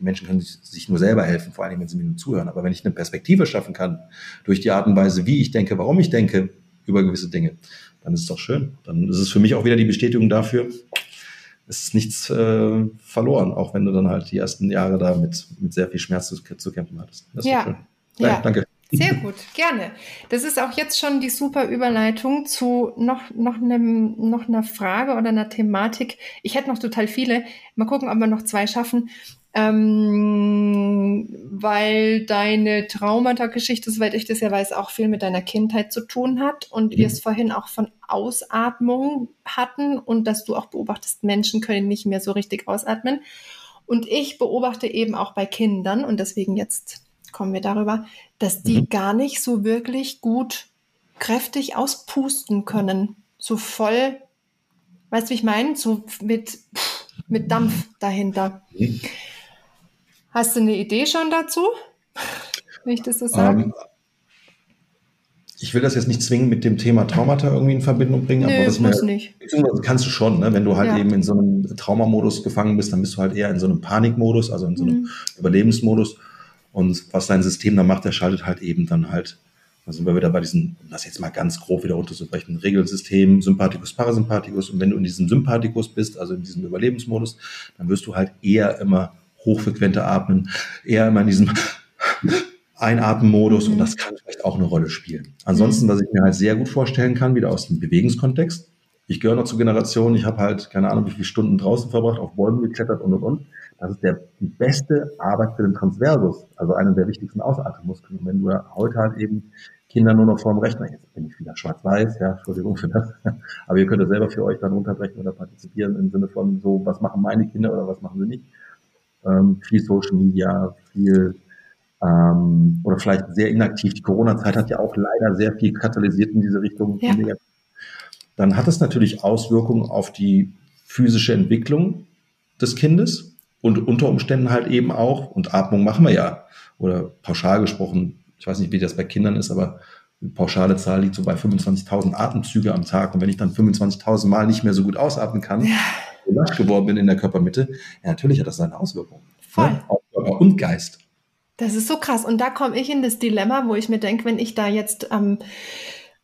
Menschen können sich nur selber helfen, vor allem, wenn sie mir nur zuhören. Aber wenn ich eine Perspektive schaffen kann, durch die Art und Weise, wie ich denke, warum ich denke, über gewisse Dinge, dann ist es doch schön. Dann ist es für mich auch wieder die Bestätigung dafür, es ist nichts äh, verloren, auch wenn du dann halt die ersten Jahre da mit, mit sehr viel Schmerz zu, zu kämpfen hattest. Das ja. schön. Ja, ja, danke. Sehr gut, gerne. Das ist auch jetzt schon die super Überleitung zu noch, noch, einem, noch einer Frage oder einer Thematik. Ich hätte noch total viele. Mal gucken, ob wir noch zwei schaffen ähm, weil deine Traumata-Geschichte, soweit ich das ja weiß, auch viel mit deiner Kindheit zu tun hat und mhm. wir es vorhin auch von Ausatmung hatten und dass du auch beobachtest, Menschen können nicht mehr so richtig ausatmen. Und ich beobachte eben auch bei Kindern und deswegen jetzt kommen wir darüber, dass die mhm. gar nicht so wirklich gut kräftig auspusten können. So voll, weißt du, wie ich meine? So mit, mit Dampf dahinter. Mhm. Hast du eine Idee schon dazu? Wenn ich das so sage? Ähm, ich will das jetzt nicht zwingend mit dem Thema Traumata irgendwie in Verbindung bringen, Nö, aber das muss mir, nicht. kannst du schon, ne? wenn du halt ja. eben in so einem Traumamodus gefangen bist, dann bist du halt eher in so einem Panikmodus, also in so einem mhm. Überlebensmodus. Und was dein System dann macht, der schaltet halt eben dann halt, da sind wir wieder bei diesen, um das jetzt mal ganz grob wieder runterzubrechen, Regelsystem, Sympathikus, Parasympathikus. Und wenn du in diesem Sympathikus bist, also in diesem Überlebensmodus, dann wirst du halt eher immer hochfrequente Atmen, eher immer in diesem Einatmenmodus mhm. und das kann vielleicht auch eine Rolle spielen. Ansonsten, mhm. was ich mir halt sehr gut vorstellen kann, wieder aus dem Bewegungskontext. Ich gehöre noch zur Generation, ich habe halt keine Ahnung, wie viele Stunden draußen verbracht, auf Bäumen geklettert und und und. Das ist der, die beste Arbeit für den Transversus, also einer der wichtigsten Ausatmenmuskeln. Und wenn du heute halt eben Kinder nur noch vorm Rechner, jetzt bin ich wieder schwarz-weiß, ja, Entschuldigung für das, aber ihr könnt es selber für euch dann unterbrechen oder partizipieren im Sinne von so, was machen meine Kinder oder was machen sie nicht ähm, viel Social Media, viel ähm, oder vielleicht sehr inaktiv. Die Corona-Zeit hat ja auch leider sehr viel katalysiert in diese Richtung. Ja. Dann hat es natürlich Auswirkungen auf die physische Entwicklung des Kindes und unter Umständen halt eben auch, und Atmung machen wir ja, oder pauschal gesprochen, ich weiß nicht, wie das bei Kindern ist, aber pauschale Zahl liegt so bei 25.000 Atemzüge am Tag. Und wenn ich dann 25.000 Mal nicht mehr so gut ausatmen kann, ja lasch geworden bin in der Körpermitte, ja, natürlich hat das seine Auswirkungen. Voll. Ne? Auf Körper und Geist. Das ist so krass. Und da komme ich in das Dilemma, wo ich mir denke, wenn ich da jetzt ähm,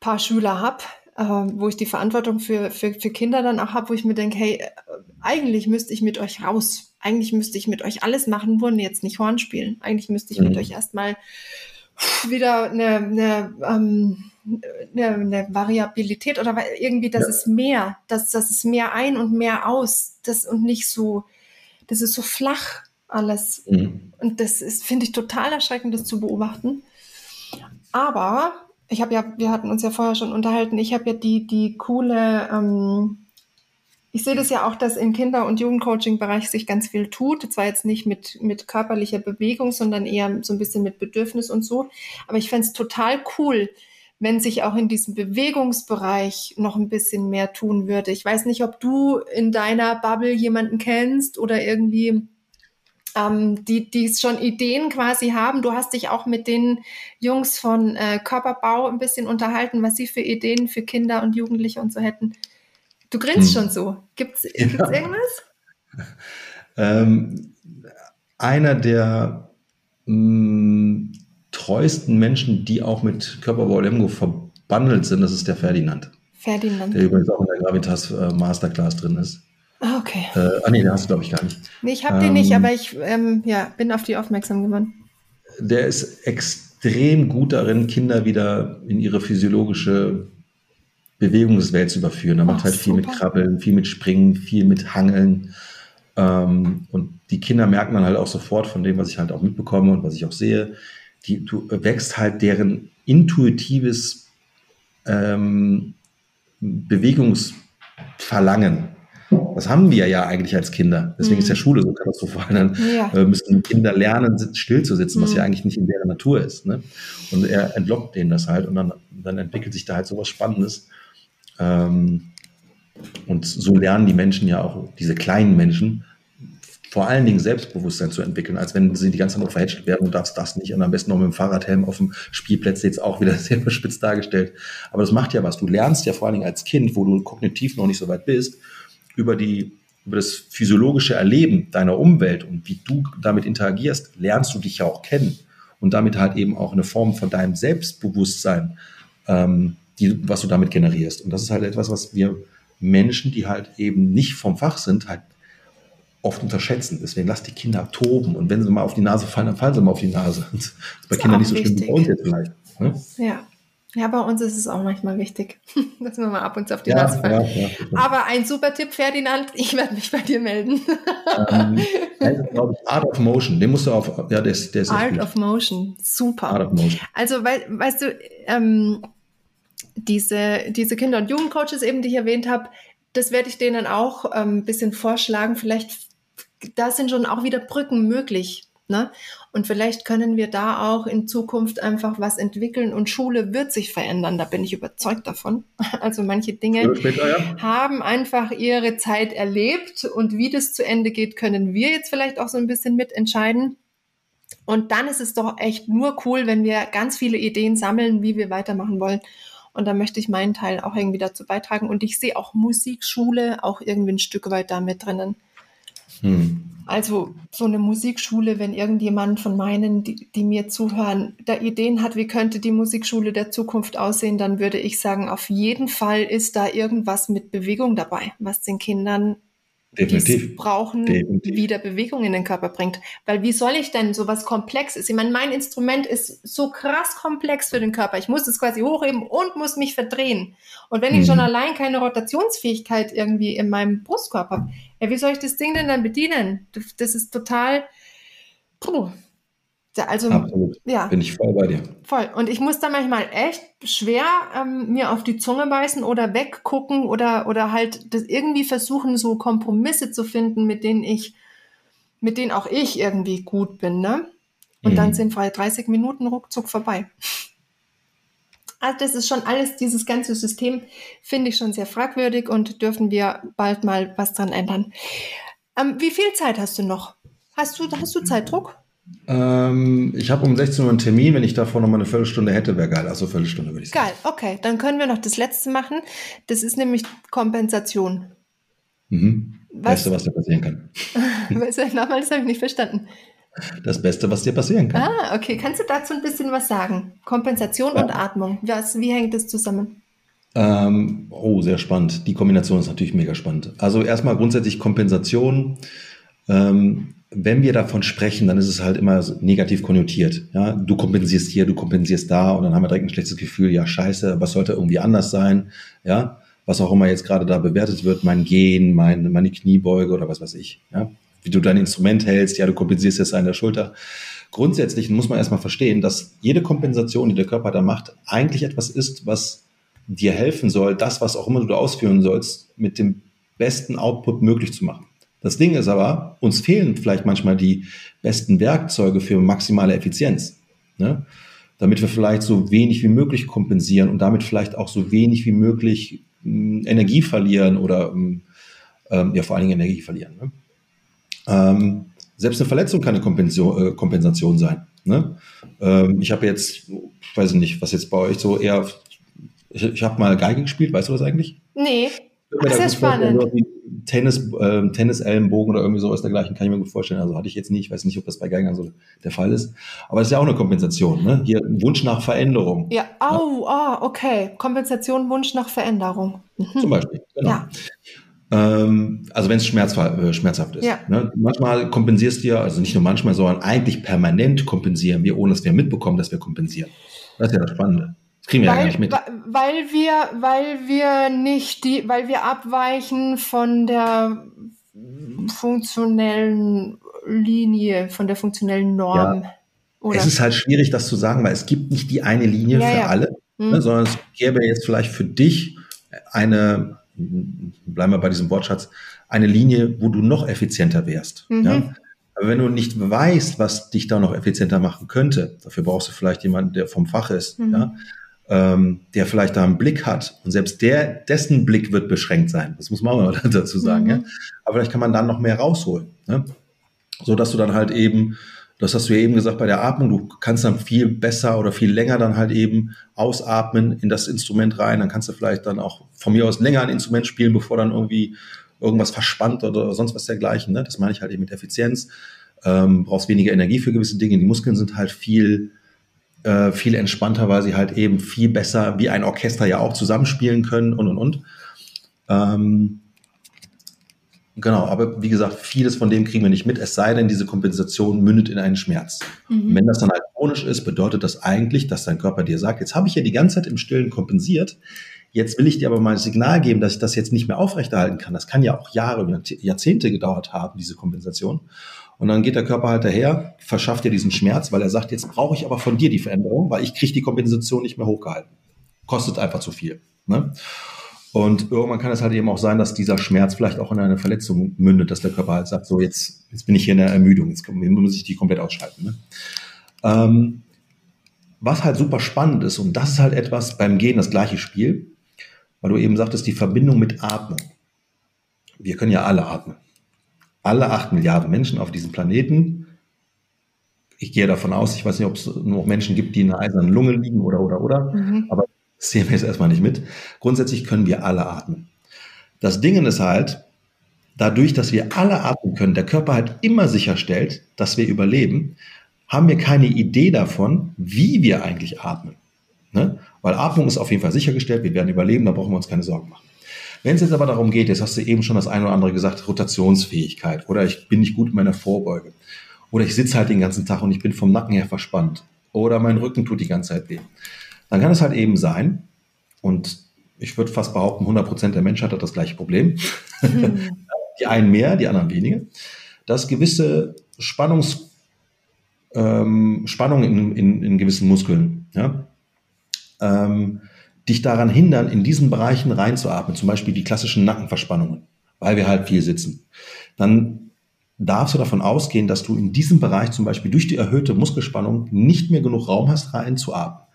paar Schüler habe, äh, wo ich die Verantwortung für, für, für Kinder dann auch habe, wo ich mir denke, hey, eigentlich müsste ich mit euch raus. Eigentlich müsste ich mit euch alles machen, wollen jetzt nicht Horn spielen. Eigentlich müsste ich mhm. mit euch erstmal wieder eine, eine ähm, eine, eine Variabilität oder irgendwie, das ja. ist mehr, das, das ist mehr ein und mehr aus, das und nicht so, das ist so flach alles. Mhm. Und das ist, finde ich, total erschreckend, das zu beobachten. Aber ich habe ja, wir hatten uns ja vorher schon unterhalten, ich habe ja die, die coole, ähm, ich sehe das ja auch, dass im Kinder- und Jugendcoaching-Bereich sich ganz viel tut. Zwar jetzt nicht mit, mit körperlicher Bewegung, sondern eher so ein bisschen mit Bedürfnis und so. Aber ich fände es total cool, wenn sich auch in diesem Bewegungsbereich noch ein bisschen mehr tun würde. Ich weiß nicht, ob du in deiner Bubble jemanden kennst oder irgendwie ähm, die, die schon Ideen quasi haben. Du hast dich auch mit den Jungs von äh, Körperbau ein bisschen unterhalten, was sie für Ideen für Kinder und Jugendliche und so hätten. Du grinst hm. schon so. Gibt's, ja. gibt's irgendwas? Ähm, einer der mh, mm, treuesten Menschen, die auch mit Körperbau Lemgo verbandelt sind, das ist der Ferdinand. Ferdinand. Der übrigens auch in der Gravitas äh, Masterclass drin ist. Ah, okay. Äh, ah, nee, den hast du, glaube ich, gar nicht. Nee, ich habe ähm, den nicht, ähm, aber ich ähm, ja, bin auf die aufmerksam geworden. Der ist extrem gut darin, Kinder wieder in ihre physiologische Bewegungswelt zu überführen. Er macht halt viel mit Krabbeln, viel mit Springen, viel mit Hangeln. Ähm, und die Kinder merken dann halt auch sofort von dem, was ich halt auch mitbekomme und was ich auch sehe, die, du wächst halt deren intuitives ähm, Bewegungsverlangen das haben wir ja eigentlich als Kinder. Deswegen mhm. ist ja mhm. Schule so katastrophal. Dann ja. äh, müssen Kinder lernen, still zu sitzen, mhm. was ja eigentlich nicht in deren Natur ist. Ne? Und er entlockt denen das halt und dann, dann entwickelt sich da halt sowas Spannendes. Ähm, und so lernen die Menschen ja auch, diese kleinen Menschen, vor allen Dingen Selbstbewusstsein zu entwickeln, als wenn sie die ganze Zeit nur verhätschelt werden und darfst das nicht und am besten noch mit dem Fahrradhelm auf dem Spielplatz jetzt auch wieder sehr überspitzt dargestellt. Aber das macht ja was. Du lernst ja vor allen Dingen als Kind, wo du kognitiv noch nicht so weit bist, über die über das physiologische Erleben deiner Umwelt und wie du damit interagierst, lernst du dich ja auch kennen und damit halt eben auch eine Form von deinem Selbstbewusstsein, ähm, die, was du damit generierst. Und das ist halt etwas, was wir Menschen, die halt eben nicht vom Fach sind, halt oft unterschätzen. Deswegen lass die Kinder toben und wenn sie mal auf die Nase fallen, dann fallen sie mal auf die Nase. Das ist bei das Kindern nicht so schlimm wie bei uns jetzt vielleicht. Ne? Ja. Ja, bei uns ist es auch manchmal wichtig, dass wir mal ab und zu auf die ja, Nase fallen. Ja, ja, Aber ein super Tipp, Ferdinand, ich werde mich bei dir melden. ähm, glaube ich, Art of Motion, den musst du auf, ja, der ist, der ist Art of Motion, super. Art of Motion. Also, weil, weißt du, ähm, diese, diese Kinder- und Jugendcoaches eben, die ich erwähnt habe, das werde ich denen auch ein ähm, bisschen vorschlagen. Vielleicht, da sind schon auch wieder Brücken möglich. Ne? Und vielleicht können wir da auch in Zukunft einfach was entwickeln und Schule wird sich verändern. Da bin ich überzeugt davon. Also manche Dinge später, ja. haben einfach ihre Zeit erlebt und wie das zu Ende geht, können wir jetzt vielleicht auch so ein bisschen mitentscheiden. Und dann ist es doch echt nur cool, wenn wir ganz viele Ideen sammeln, wie wir weitermachen wollen. Und da möchte ich meinen Teil auch irgendwie dazu beitragen. Und ich sehe auch Musikschule auch irgendwie ein Stück weit da mit drinnen. Hm. Also so eine Musikschule, wenn irgendjemand von meinen, die, die, mir zuhören, da Ideen hat, wie könnte die Musikschule der Zukunft aussehen, dann würde ich sagen, auf jeden Fall ist da irgendwas mit Bewegung dabei, was den Kindern Definitiv. brauchen, Definitiv. wieder Bewegung in den Körper bringt. Weil wie soll ich denn sowas Komplexes? Ich meine, mein Instrument ist so krass komplex für den Körper. Ich muss es quasi hochheben und muss mich verdrehen. Und wenn ich schon allein keine Rotationsfähigkeit irgendwie in meinem Brustkorb habe, ja, wie soll ich das Ding denn dann bedienen? Das ist total, puh, also, Absolut. Ja. Bin ich voll bei dir. Voll. Und ich muss da manchmal echt schwer ähm, mir auf die Zunge beißen oder weggucken oder, oder halt das irgendwie versuchen, so Kompromisse zu finden, mit denen ich, mit denen auch ich irgendwie gut bin, ne? Und mhm. dann sind frei 30 Minuten ruckzuck vorbei. Also das ist schon alles, dieses ganze System finde ich schon sehr fragwürdig und dürfen wir bald mal was dran ändern. Ähm, wie viel Zeit hast du noch? Hast du, hast du Zeitdruck? Ähm, ich habe um 16 Uhr einen Termin. Wenn ich davor noch mal eine Viertelstunde hätte, wäre geil. Also Viertelstunde würde ich sagen. Geil, okay. Dann können wir noch das letzte machen. Das ist nämlich Kompensation. Mhm. Was? Beste, was dir passieren kann. weißt du, nochmal, das habe ich nicht verstanden. Das Beste, was dir passieren kann. Ah, okay. Kannst du dazu ein bisschen was sagen? Kompensation ja. und Atmung. Was, wie hängt das zusammen? Ähm, oh, sehr spannend. Die Kombination ist natürlich mega spannend. Also erstmal grundsätzlich Kompensation. Ähm, wenn wir davon sprechen, dann ist es halt immer negativ konnotiert. Ja, du kompensierst hier, du kompensierst da und dann haben wir direkt ein schlechtes Gefühl, ja, scheiße, was sollte irgendwie anders sein? Ja, was auch immer jetzt gerade da bewertet wird, mein Gehen, mein, meine Kniebeuge oder was weiß ich. Ja, wie du dein Instrument hältst, ja, du kompensierst es an der Schulter. Grundsätzlich muss man erstmal verstehen, dass jede Kompensation, die der Körper da macht, eigentlich etwas ist, was dir helfen soll, das, was auch immer du ausführen sollst, mit dem besten Output möglich zu machen. Das Ding ist aber, uns fehlen vielleicht manchmal die besten Werkzeuge für maximale Effizienz. Ne? Damit wir vielleicht so wenig wie möglich kompensieren und damit vielleicht auch so wenig wie möglich hm, Energie verlieren oder hm, ähm, ja vor allen Dingen Energie verlieren. Ne? Ähm, Selbst eine Verletzung kann eine Kompensation, äh, Kompensation sein. Ne? Ähm, ich habe jetzt, ich weiß nicht, was jetzt bei euch so eher, ich, ich habe mal Geige gespielt, weißt du das eigentlich? Nee. Das ist spannend. Tennis, äh, Tennis-Ellenbogen oder irgendwie sowas dergleichen, kann ich mir gut vorstellen. Also hatte ich jetzt nie, ich weiß nicht, ob das bei Geigern so der Fall ist. Aber es ist ja auch eine Kompensation, ne? Hier ein Wunsch nach Veränderung. Ja, au, ja. oh, okay. Kompensation, Wunsch nach Veränderung. Mhm. Zum Beispiel, genau. Ja. Ähm, also wenn es äh, schmerzhaft ist. Ja. Ne? Manchmal kompensierst du ja, also nicht nur manchmal, sondern eigentlich permanent kompensieren wir, ohne dass wir mitbekommen, dass wir kompensieren. Das ist ja das Spannende. Das kriegen wir weil, ja gar nicht mit. Weil wir, weil wir nicht die, weil wir abweichen von der funktionellen Linie, von der funktionellen Norm. Ja. Oder? Es ist halt schwierig, das zu sagen, weil es gibt nicht die eine Linie ja, für alle, mhm. ne, sondern es gäbe jetzt vielleicht für dich eine bleiben wir bei diesem Wortschatz, eine Linie, wo du noch effizienter wärst. Mhm. Ja? Aber wenn du nicht weißt, was dich da noch effizienter machen könnte, dafür brauchst du vielleicht jemanden, der vom Fach ist, mhm. ja? ähm, der vielleicht da einen Blick hat. Und selbst der, dessen Blick wird beschränkt sein. Das muss man auch dazu sagen. Mhm. Ja? Aber vielleicht kann man dann noch mehr rausholen. Ne? So dass du dann halt eben das hast du ja eben gesagt bei der Atmung. Du kannst dann viel besser oder viel länger dann halt eben ausatmen in das Instrument rein. Dann kannst du vielleicht dann auch von mir aus länger ein Instrument spielen, bevor dann irgendwie irgendwas verspannt oder sonst was dergleichen. Ne? Das meine ich halt eben mit Effizienz. Ähm, brauchst weniger Energie für gewisse Dinge. Die Muskeln sind halt viel, äh, viel entspannter, weil sie halt eben viel besser wie ein Orchester ja auch zusammenspielen können und und und. Ähm, Genau, aber wie gesagt, vieles von dem kriegen wir nicht mit, es sei denn, diese Kompensation mündet in einen Schmerz. Mhm. Wenn das dann halt chronisch ist, bedeutet das eigentlich, dass dein Körper dir sagt, jetzt habe ich ja die ganze Zeit im Stillen kompensiert, jetzt will ich dir aber mal ein Signal geben, dass ich das jetzt nicht mehr aufrechterhalten kann. Das kann ja auch Jahre, Jahrzehnte gedauert haben, diese Kompensation. Und dann geht der Körper halt daher, verschafft dir diesen Schmerz, weil er sagt, jetzt brauche ich aber von dir die Veränderung, weil ich kriege die Kompensation nicht mehr hochgehalten. Kostet einfach zu viel. Ne? Und irgendwann kann es halt eben auch sein, dass dieser Schmerz vielleicht auch in eine Verletzung mündet, dass der Körper halt sagt, so jetzt, jetzt bin ich hier in der Ermüdung, jetzt muss ich die komplett ausschalten. Ne? Ähm, was halt super spannend ist, und das ist halt etwas beim Gehen das gleiche Spiel, weil du eben sagtest, die Verbindung mit Atmung. Wir können ja alle atmen. Alle acht Milliarden Menschen auf diesem Planeten. Ich gehe davon aus, ich weiß nicht, ob es noch Menschen gibt, die in einer eisernen Lunge liegen oder, oder, oder. Mhm. Aber das sehen wir jetzt erstmal nicht mit. Grundsätzlich können wir alle atmen. Das Ding ist halt, dadurch, dass wir alle atmen können, der Körper halt immer sicherstellt, dass wir überleben, haben wir keine Idee davon, wie wir eigentlich atmen. Ne? Weil Atmung ist auf jeden Fall sichergestellt, wir werden überleben, da brauchen wir uns keine Sorgen machen. Wenn es jetzt aber darum geht, jetzt hast du eben schon das eine oder andere gesagt, Rotationsfähigkeit oder ich bin nicht gut in meiner Vorbeuge oder ich sitze halt den ganzen Tag und ich bin vom Nacken her verspannt oder mein Rücken tut die ganze Zeit weh dann kann es halt eben sein, und ich würde fast behaupten, 100 Prozent der Menschheit hat das gleiche Problem. Mhm. die einen mehr, die anderen weniger, dass gewisse Spannungs, ähm, Spannungen in, in, in, gewissen Muskeln ja, ähm, dich daran hindern, in diesen Bereichen reinzuatmen, zum Beispiel die klassischen Nackenverspannungen, weil wir halt viel sitzen. Dann darfst du davon ausgehen, dass du in diesem Bereich zum Beispiel durch die erhöhte Muskelspannung nicht mehr genug Raum hast, reinzuatmen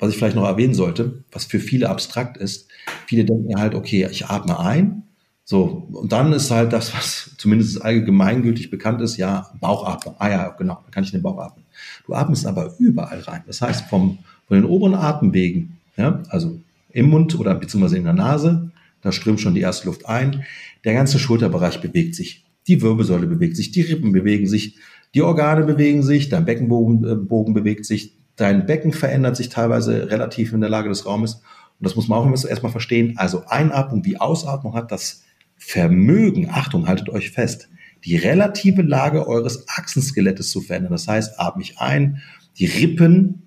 was ich vielleicht noch erwähnen sollte, was für viele abstrakt ist. Viele denken halt, okay, ich atme ein. So, und dann ist halt das, was zumindest allgemeingültig bekannt ist, ja, Bauchatmung. Ah ja, genau, da kann ich den Bauch atmen. Du atmest aber überall rein. Das heißt, vom, von den oberen Atemwegen, ja, also im Mund oder beziehungsweise in der Nase, da strömt schon die erste Luft ein. Der ganze Schulterbereich bewegt sich. Die Wirbelsäule bewegt sich, die Rippen bewegen sich, die Organe bewegen sich, dein Beckenbogen äh, bewegt sich, Dein Becken verändert sich teilweise relativ in der Lage des Raumes. Und das muss man auch erstmal verstehen. Also Einatmung wie Ausatmung hat das Vermögen, Achtung, haltet euch fest, die relative Lage eures Achsenskelettes zu verändern. Das heißt, atme ich ein, die Rippen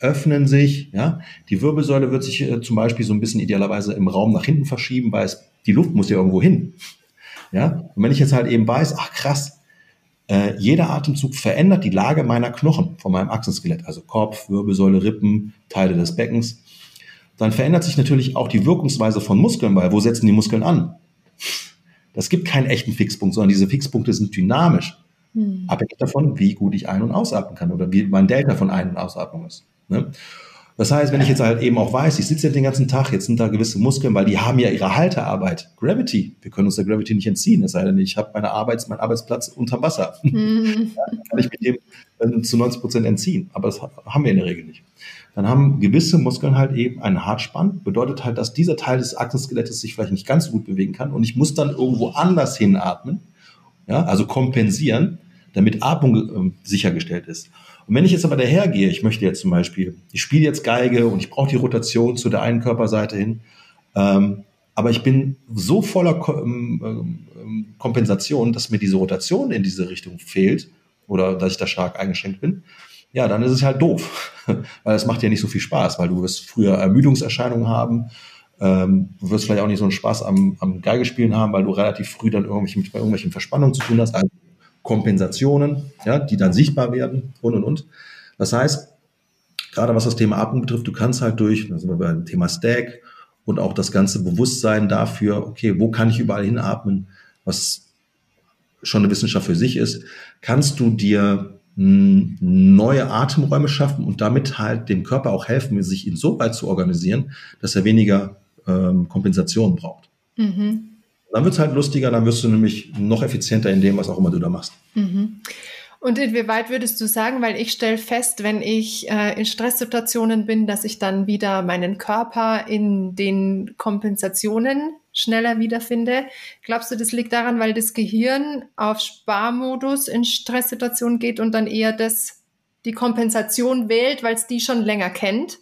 öffnen sich, ja, die Wirbelsäule wird sich äh, zum Beispiel so ein bisschen idealerweise im Raum nach hinten verschieben, weil es, die Luft muss ja irgendwo hin. Ja, und wenn ich jetzt halt eben weiß, ach krass, äh, jeder Atemzug verändert die Lage meiner Knochen von meinem Achsenskelett, also Kopf, Wirbelsäule, Rippen, Teile des Beckens. Dann verändert sich natürlich auch die Wirkungsweise von Muskeln, weil wo setzen die Muskeln an? Das gibt keinen echten Fixpunkt, sondern diese Fixpunkte sind dynamisch. Hm. Abhängig davon, wie gut ich ein- und ausatmen kann oder wie mein Delta von Ein- und Ausatmung ist. Ne? Das heißt, wenn ich jetzt halt eben auch weiß, ich sitze ja den ganzen Tag, jetzt sind da gewisse Muskeln, weil die haben ja ihre Haltearbeit. Gravity. Wir können uns der Gravity nicht entziehen. Es sei denn, ich habe meine Arbeits-, meinen Arbeitsplatz unterm Wasser. Mhm. Kann ich mich dem äh, zu 90 Prozent entziehen. Aber das haben wir in der Regel nicht. Dann haben gewisse Muskeln halt eben einen Hartspann. Bedeutet halt, dass dieser Teil des Aktenskelettes sich vielleicht nicht ganz so gut bewegen kann. Und ich muss dann irgendwo anders hinatmen. Ja, also kompensieren, damit Atmung äh, sichergestellt ist. Und wenn ich jetzt aber dahergehe, ich möchte jetzt zum Beispiel, ich spiele jetzt Geige und ich brauche die Rotation zu der einen Körperseite hin, ähm, aber ich bin so voller Ko ähm, ähm, Kompensation, dass mir diese Rotation in diese Richtung fehlt oder dass ich da stark eingeschränkt bin, ja, dann ist es halt doof, weil es macht ja nicht so viel Spaß, weil du wirst früher Ermüdungserscheinungen haben, ähm, du wirst vielleicht auch nicht so einen Spaß am, am Geigespielen haben, weil du relativ früh dann irgendwelche, mit irgendwelchen Verspannungen zu tun hast. Also Kompensationen, ja, die dann sichtbar werden und und und. Das heißt, gerade was das Thema Atmung betrifft, du kannst halt durch, da sind wir beim Thema Stack und auch das ganze Bewusstsein dafür, okay, wo kann ich überall hinatmen, was schon eine Wissenschaft für sich ist, kannst du dir hm, neue Atemräume schaffen und damit halt dem Körper auch helfen, sich insoweit zu organisieren, dass er weniger ähm, Kompensation braucht. Mhm. Dann wird es halt lustiger, dann wirst du nämlich noch effizienter in dem, was auch immer du da machst. Mhm. Und inwieweit würdest du sagen, weil ich stelle fest, wenn ich äh, in Stresssituationen bin, dass ich dann wieder meinen Körper in den Kompensationen schneller wiederfinde. Glaubst du, das liegt daran, weil das Gehirn auf Sparmodus in Stresssituationen geht und dann eher das, die Kompensation wählt, weil es die schon länger kennt?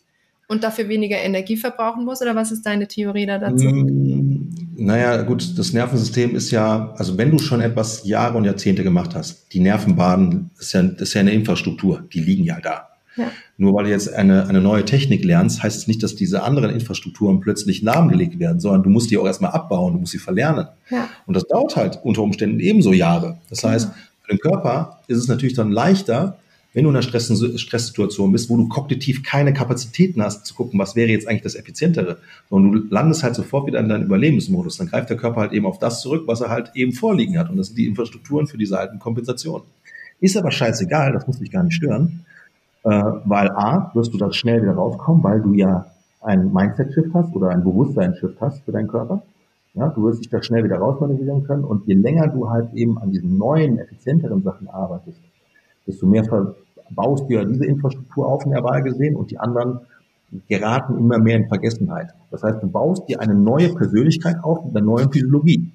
Und dafür weniger Energie verbrauchen muss? Oder was ist deine Theorie da dazu? Mm, naja, gut, das Nervensystem ist ja, also wenn du schon etwas Jahre und Jahrzehnte gemacht hast, die Nervenbahnen, ist ja, ist ja eine Infrastruktur, die liegen ja da. Ja. Nur weil du jetzt eine, eine neue Technik lernst, heißt es nicht, dass diese anderen Infrastrukturen plötzlich lahmgelegt werden, sondern du musst die auch erstmal abbauen, du musst sie verlernen. Ja. Und das dauert halt unter Umständen ebenso Jahre. Das heißt, genau. für den Körper ist es natürlich dann leichter, wenn du in einer Stress Stresssituation bist, wo du kognitiv keine Kapazitäten hast, zu gucken, was wäre jetzt eigentlich das Effizientere, sondern du landest halt sofort wieder in deinen Überlebensmodus, dann greift der Körper halt eben auf das zurück, was er halt eben vorliegen hat. Und das sind die Infrastrukturen für diese alten Kompensationen. Ist aber scheißegal, das muss dich gar nicht stören, äh, weil A, wirst du da schnell wieder rauskommen, weil du ja einen Mindset-Shift hast oder einen Bewusstseins-Shift hast für deinen Körper. Ja, du wirst dich da schnell wieder rausmanövrieren können und je länger du halt eben an diesen neuen, effizienteren Sachen arbeitest, desto mehr baust du ja diese Infrastruktur auf in der Wahl gesehen und die anderen geraten immer mehr in Vergessenheit. Das heißt, du baust dir eine neue Persönlichkeit auf mit einer neuen Physiologie.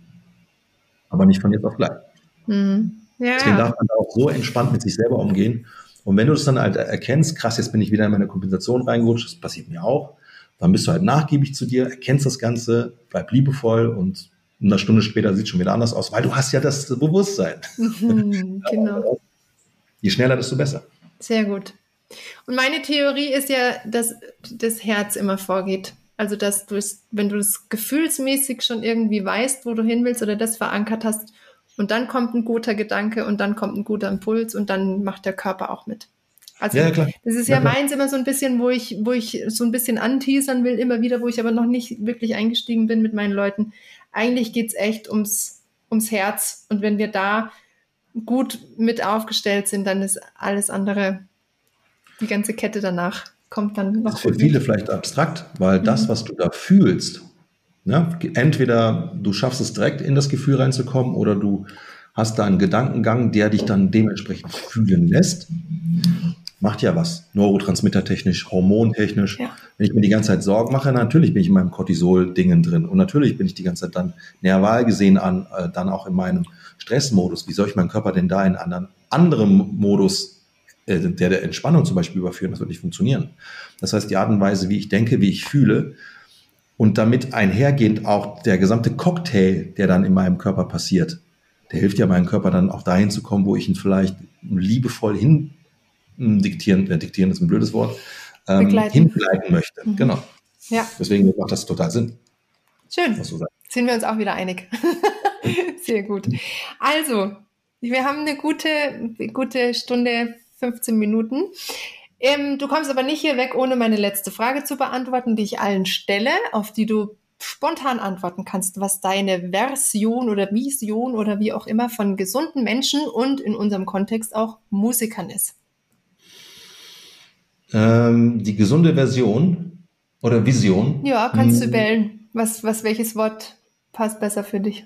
Aber nicht von jetzt auf gleich. Mhm. Ja, Deswegen darf man auch so entspannt mit sich selber umgehen. Und wenn du das dann halt erkennst, krass, jetzt bin ich wieder in meine Kompensation reingerutscht, das passiert mir auch, dann bist du halt nachgiebig zu dir, erkennst das Ganze, bleib liebevoll und eine Stunde später sieht es schon wieder anders aus, weil du hast ja das Bewusstsein. Mhm, genau. Je schneller, desto besser. Sehr gut. Und meine Theorie ist ja, dass das Herz immer vorgeht. Also, dass du es, wenn du es gefühlsmäßig schon irgendwie weißt, wo du hin willst oder das verankert hast, und dann kommt ein guter Gedanke und dann kommt ein guter Impuls und dann macht der Körper auch mit. Also ja, klar. das ist ja, ja meins immer so ein bisschen, wo ich, wo ich so ein bisschen anteasern will, immer wieder, wo ich aber noch nicht wirklich eingestiegen bin mit meinen Leuten. Eigentlich geht es echt ums, ums Herz. Und wenn wir da gut mit aufgestellt sind, dann ist alles andere, die ganze Kette danach kommt dann noch. Das ist für viele vielleicht abstrakt, weil mhm. das, was du da fühlst, ja, entweder du schaffst es direkt in das Gefühl reinzukommen oder du hast da einen Gedankengang, der dich dann dementsprechend fühlen lässt. Macht ja was. Neurotransmittertechnisch, hormontechnisch. Ja. Wenn ich mir die ganze Zeit Sorgen mache, natürlich bin ich in meinem Cortisol-Dingen drin. Und natürlich bin ich die ganze Zeit dann nerval gesehen an, äh, dann auch in meinem Stressmodus, wie soll ich meinen Körper denn da in einen anderen Modus, äh, der der Entspannung zum Beispiel überführen? Das wird nicht funktionieren. Das heißt, die Art und Weise, wie ich denke, wie ich fühle und damit einhergehend auch der gesamte Cocktail, der dann in meinem Körper passiert, der hilft ja meinem Körper dann auch dahin zu kommen, wo ich ihn vielleicht liebevoll hin hm, diktieren, äh, diktieren ist ein blödes Wort, ähm, hinleiten möchte. Mhm. Genau. Ja. Deswegen macht das total Sinn. Schön. Sind wir uns auch wieder einig. Sehr gut. Also, wir haben eine gute, gute Stunde, 15 Minuten. Ähm, du kommst aber nicht hier weg, ohne meine letzte Frage zu beantworten, die ich allen stelle, auf die du spontan antworten kannst, was deine Version oder Vision oder wie auch immer von gesunden Menschen und in unserem Kontext auch Musikern ist. Ähm, die gesunde Version oder Vision. Ja, kannst hm. du wählen. Was, was, welches Wort passt besser für dich?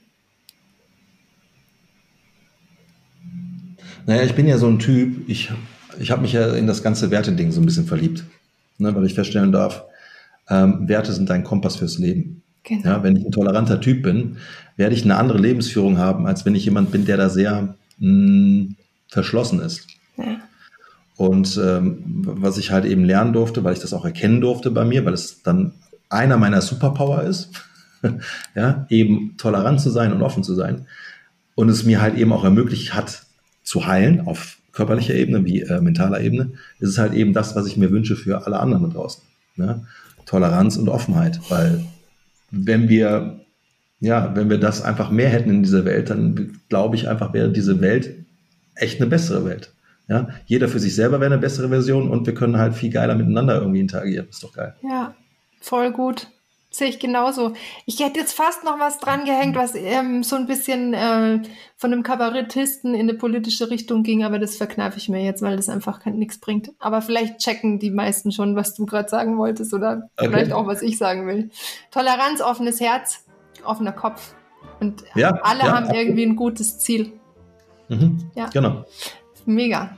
Naja, ich bin ja so ein Typ, ich, ich habe mich ja in das ganze Werteding so ein bisschen verliebt, ne, weil ich feststellen darf, ähm, Werte sind dein Kompass fürs Leben. Genau. Ja, wenn ich ein toleranter Typ bin, werde ich eine andere Lebensführung haben, als wenn ich jemand bin, der da sehr mh, mm, verschlossen ist. Ja. Und ähm, was ich halt eben lernen durfte, weil ich das auch erkennen durfte bei mir, weil es dann einer meiner Superpower ist, ja, eben tolerant zu sein und offen zu sein. Und es mir halt eben auch ermöglicht hat, zu heilen auf körperlicher Ebene wie äh, mentaler Ebene, ist es halt eben das, was ich mir wünsche für alle anderen da draußen. Ne? Toleranz und Offenheit, weil wenn wir ja, wenn wir das einfach mehr hätten in dieser Welt, dann glaube ich einfach, wäre diese Welt echt eine bessere Welt. Ja, jeder für sich selber wäre eine bessere Version und wir können halt viel geiler miteinander irgendwie interagieren. ist doch geil. Ja, voll gut. Sehe ich genauso. Ich hätte jetzt fast noch was dran gehängt, was ähm, so ein bisschen äh, von einem Kabarettisten in eine politische Richtung ging, aber das verkneife ich mir jetzt, weil das einfach nichts bringt. Aber vielleicht checken die meisten schon, was du gerade sagen wolltest oder okay. vielleicht auch, was ich sagen will. Toleranz, offenes Herz, offener Kopf. Und ja, alle ja, haben irgendwie ein gutes Ziel. Mhm, ja. Genau. Mega.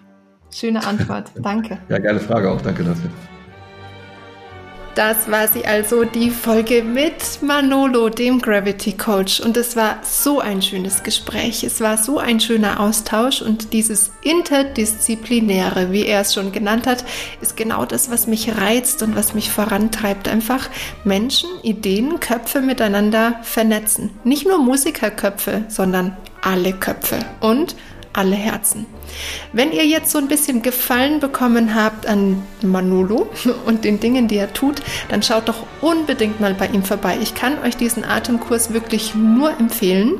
Schöne Antwort. Danke. Ja, geile Frage auch. Danke dafür. Das war sie also, die Folge mit Manolo, dem Gravity Coach. Und es war so ein schönes Gespräch. Es war so ein schöner Austausch. Und dieses Interdisziplinäre, wie er es schon genannt hat, ist genau das, was mich reizt und was mich vorantreibt. Einfach Menschen, Ideen, Köpfe miteinander vernetzen. Nicht nur Musikerköpfe, sondern alle Köpfe. Und alle Herzen. Wenn ihr jetzt so ein bisschen Gefallen bekommen habt an Manolo und den Dingen, die er tut, dann schaut doch unbedingt mal bei ihm vorbei. Ich kann euch diesen Atemkurs wirklich nur empfehlen.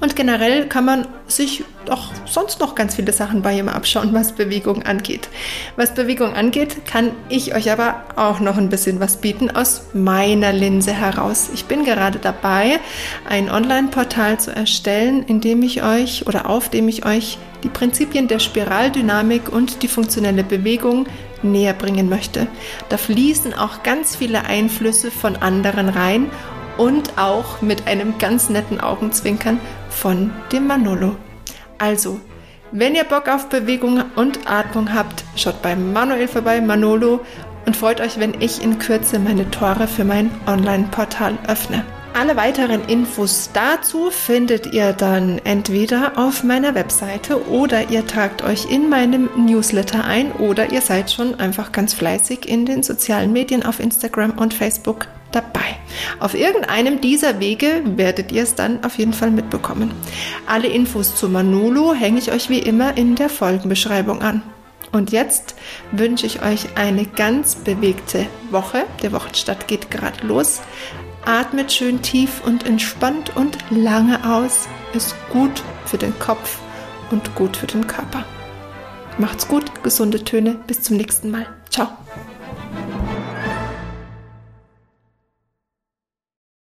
Und generell kann man sich doch sonst noch ganz viele Sachen bei ihm abschauen, was Bewegung angeht. Was Bewegung angeht, kann ich euch aber auch noch ein bisschen was bieten aus meiner Linse heraus. Ich bin gerade dabei, ein Online-Portal zu erstellen, in dem ich euch oder auf dem ich euch die Prinzipien der Spiraldynamik und die funktionelle Bewegung näher bringen möchte. Da fließen auch ganz viele Einflüsse von anderen rein und auch mit einem ganz netten Augenzwinkern von dem Manolo. Also, wenn ihr Bock auf Bewegung und Atmung habt, schaut bei Manuel vorbei, Manolo, und freut euch, wenn ich in Kürze meine Tore für mein Online-Portal öffne. Alle weiteren Infos dazu findet ihr dann entweder auf meiner Webseite oder ihr tragt euch in meinem Newsletter ein oder ihr seid schon einfach ganz fleißig in den sozialen Medien auf Instagram und Facebook dabei. Auf irgendeinem dieser Wege werdet ihr es dann auf jeden Fall mitbekommen. Alle Infos zu Manolo hänge ich euch wie immer in der Folgenbeschreibung an. Und jetzt wünsche ich euch eine ganz bewegte Woche. Der Wochenstart geht gerade los. Atmet schön tief und entspannt und lange aus. Ist gut für den Kopf und gut für den Körper. Macht's gut, gesunde Töne. Bis zum nächsten Mal. Ciao.